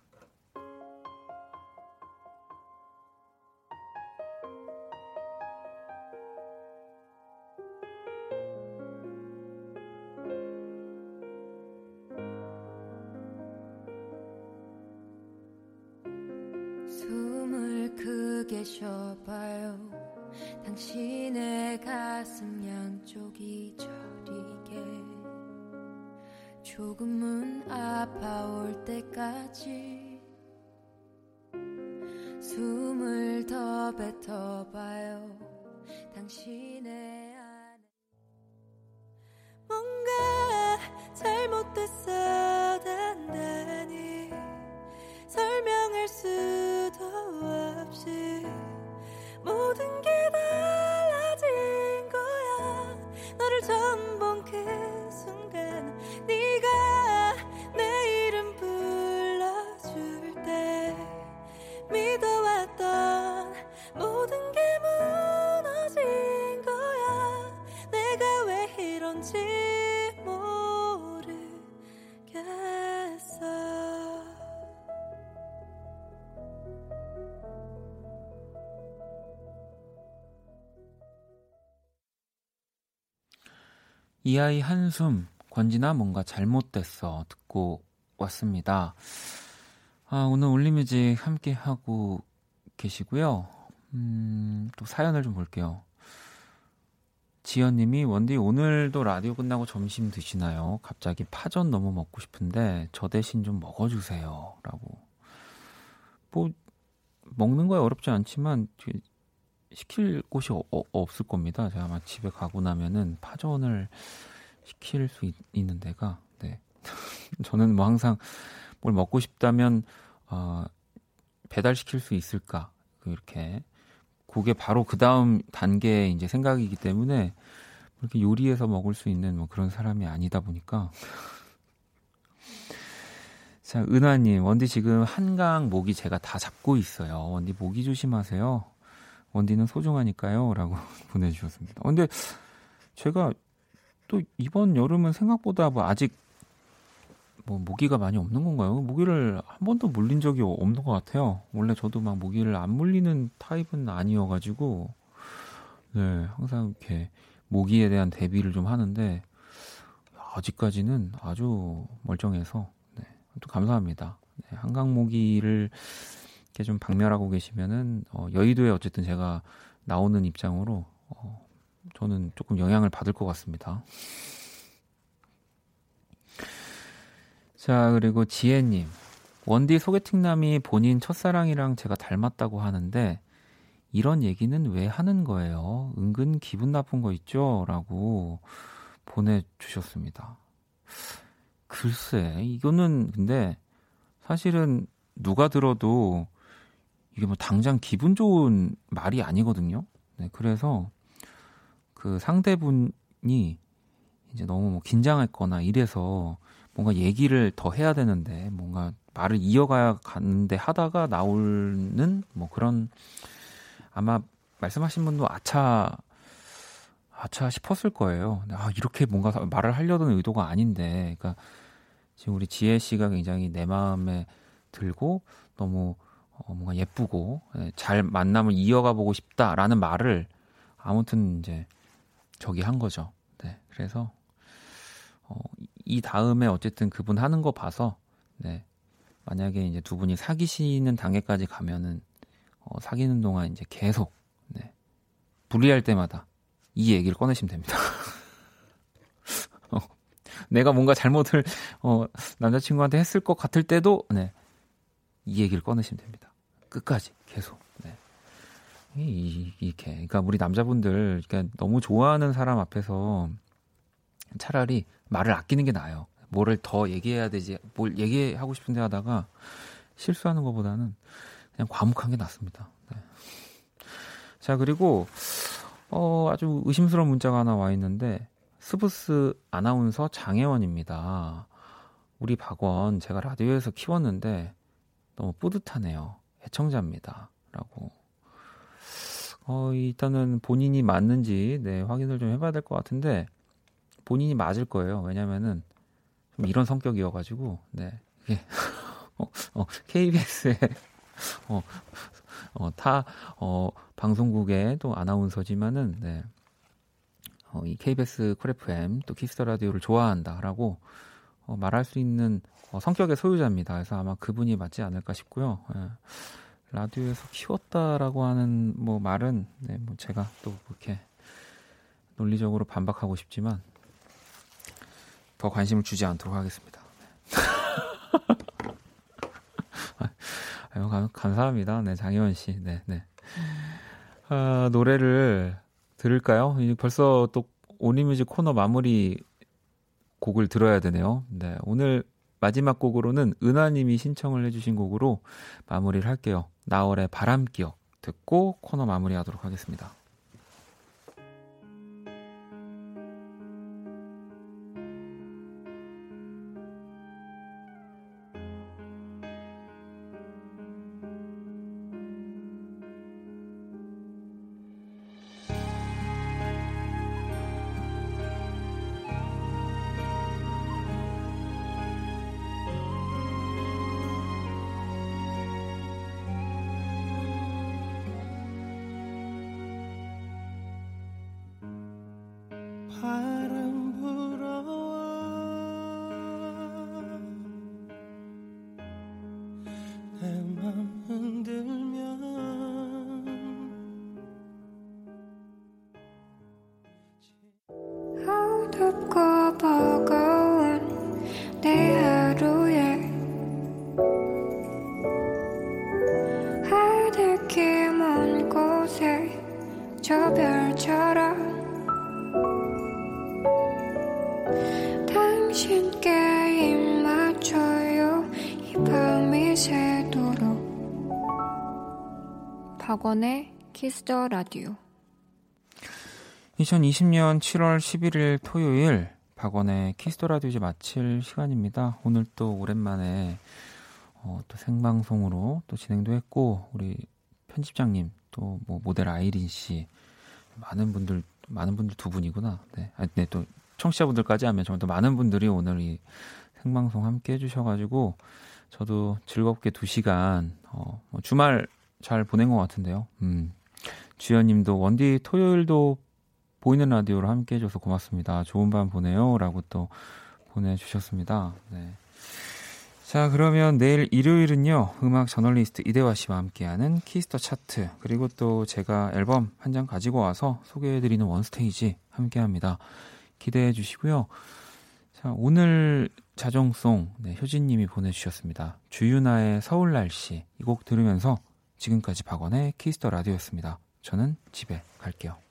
이 아이 한숨, 권지나 뭔가 잘못됐어 듣고 왔습니다. 아, 오늘 올리뮤직 함께 하고 계시고요. 음, 또 사연을 좀 볼게요. 지연님이 원디 오늘도 라디오 끝나고 점심 드시나요? 갑자기 파전 너무 먹고 싶은데 저 대신 좀 먹어주세요.라고. 뭐 먹는 거에 어렵지 않지만 시킬 곳이 어, 어, 없을 겁니다. 제가 아마 집에 가고 나면은 파전을 시킬 수 있, 는 데가 네. 저는 뭐 항상 뭘 먹고 싶다면 어, 배달 시킬 수 있을까? 그 이렇게. 그게 바로 그 다음 단계의 이제 생각이기 때문에 이렇게 요리해서 먹을 수 있는 뭐 그런 사람이 아니다 보니까. 자 은하님 원디 지금 한강 모기 제가 다 잡고 있어요. 원디 모기 조심하세요 원디는 소중하니까요. 라고 보내주셨습니다. 어, 근데 제가 또 이번 여름은 생각보다 뭐 아직 뭐 모기가 많이 없는 건가요? 모기를 한 번도 물린 적이 없는 것 같아요. 원래 저도 막 모기를 안 물리는 타입은 아니어가지고 네 항상 이렇게 모기에 대한 대비를 좀 하는데 아직까지는 아주 멀쩡해서 네, 또 감사합니다. 네, 한강 모기를 이렇게 좀 박멸하고 계시면은 어, 여의도에 어쨌든 제가 나오는 입장으로 어, 저는 조금 영향을 받을 것 같습니다. 자, 그리고 지혜님. 원디 소개팅남이 본인 첫사랑이랑 제가 닮았다고 하는데, 이런 얘기는 왜 하는 거예요? 은근 기분 나쁜 거 있죠? 라고 보내주셨습니다. 글쎄, 이거는 근데 사실은 누가 들어도 이게 뭐 당장 기분 좋은 말이 아니거든요. 네, 그래서 그 상대분이 이제 너무 뭐 긴장했거나 이래서 뭔가 얘기를 더 해야 되는데 뭔가 말을 이어가야 가는데 하다가 나오는 뭐 그런 아마 말씀하신 분도 아차 아차 싶었을 거예요. 아 이렇게 뭔가 말을 하려던 의도가 아닌데, 그러니까 지금 우리 지혜 씨가 굉장히 내 마음에 들고 너무 어, 뭔가 예쁘고 예, 잘 만남을 이어가 보고 싶다라는 말을 아무튼 이제 저기 한 거죠. 네, 그래서 어, 이 다음에 어쨌든 그분 하는 거 봐서 네. 만약에 이제 두 분이 사귀시는 단계까지 가면은 어, 사귀는 동안 이제 계속 네. 불리할 때마다 이 얘기를 꺼내시면 됩니다. 어, 내가 뭔가 잘못을 어, 남자친구한테 했을 것 같을 때도 네. 이 얘기를 꺼내시면 됩니다. 끝까지 계속. 네. 이, 이렇게 그러니까 우리 남자분들 그러니까 너무 좋아하는 사람 앞에서 차라리 말을 아끼는 게 나아요. 뭐를 더 얘기해야 되지, 뭘 얘기하고 싶은데 하다가 실수하는 것보다는 그냥 과묵한 게 낫습니다. 네. 자, 그리고, 어, 아주 의심스러운 문자가 하나 와 있는데, 스브스 아나운서 장혜원입니다. 우리 박원, 제가 라디오에서 키웠는데, 너무 뿌듯하네요. 애청자입니다. 라고. 어, 일단은 본인이 맞는지, 네, 확인을 좀 해봐야 될 것 같은데, 본인이 맞을 거예요. 왜냐면은 좀 이런 성격이어가지고 네 이게 어, 어, KBS의 어, 어, 타 어, 방송국의 또 아나운서지만은 네. 어, 이 KBS 쿨 FM 또 키스터 라디오를 좋아한다라고 어, 말할 수 있는 어, 성격의 소유자입니다. 그래서 아마 그분이 맞지 않을까 싶고요. 예. 라디오에서 키웠다라고 하는 뭐 말은 네, 뭐 제가 또 그렇게 논리적으로 반박하고 싶지만 더 관심을 주지 않도록 하겠습니다. 아유, 감, 감사합니다. 네, 장혜원 씨. 네, 네. 아, 노래를 들을까요? 벌써 또 오니뮤직 코너 마무리 곡을 들어야 되네요. 네, 오늘 마지막 곡으로는 은하님이 신청을 해주신 곡으로 마무리를 할게요. 나월의 바람기억 듣고 코너 마무리하도록 하겠습니다. 박원의 키스더 라디오 2020년 7월 11일 토요일 박원의 키스터 라디오 이제 마칠 시간입니다. 오늘 또 오랜만에 어, 또 생방송으로 또 진행도 했고 우리 편집장님 또 뭐 모델 아이린 씨 많은 분들 많은 분들 두 분이구나. 네, 아, 네, 또 청취자분들까지 하면 정말 또 많은 분들이 오늘 이 생방송 함께 해주셔가지고 저도 즐겁게 두 시간 어, 뭐 주말 잘 보낸 것 같은데요. 음. 주연님도 원디 토요일도 보이는 라디오로 함께 해줘서 고맙습니다. 좋은 밤 보내요라고 또 보내주셨습니다. 네. 자, 그러면 내일 일요일은요, 음악 저널리스트 이대화 씨와 함께하는 Kiss the Chart, 그리고 또 제가 앨범 한 장 가지고 와서 소개해드리는 One Stage 함께 합니다. 기대해 주시고요. 자, 오늘 자정송, 네, 효진님이 보내주셨습니다. 주윤하의 서울 날씨, 이 곡 들으면서 지금까지 박원의 Kiss the Radio였습니다. 저는 집에 갈게요.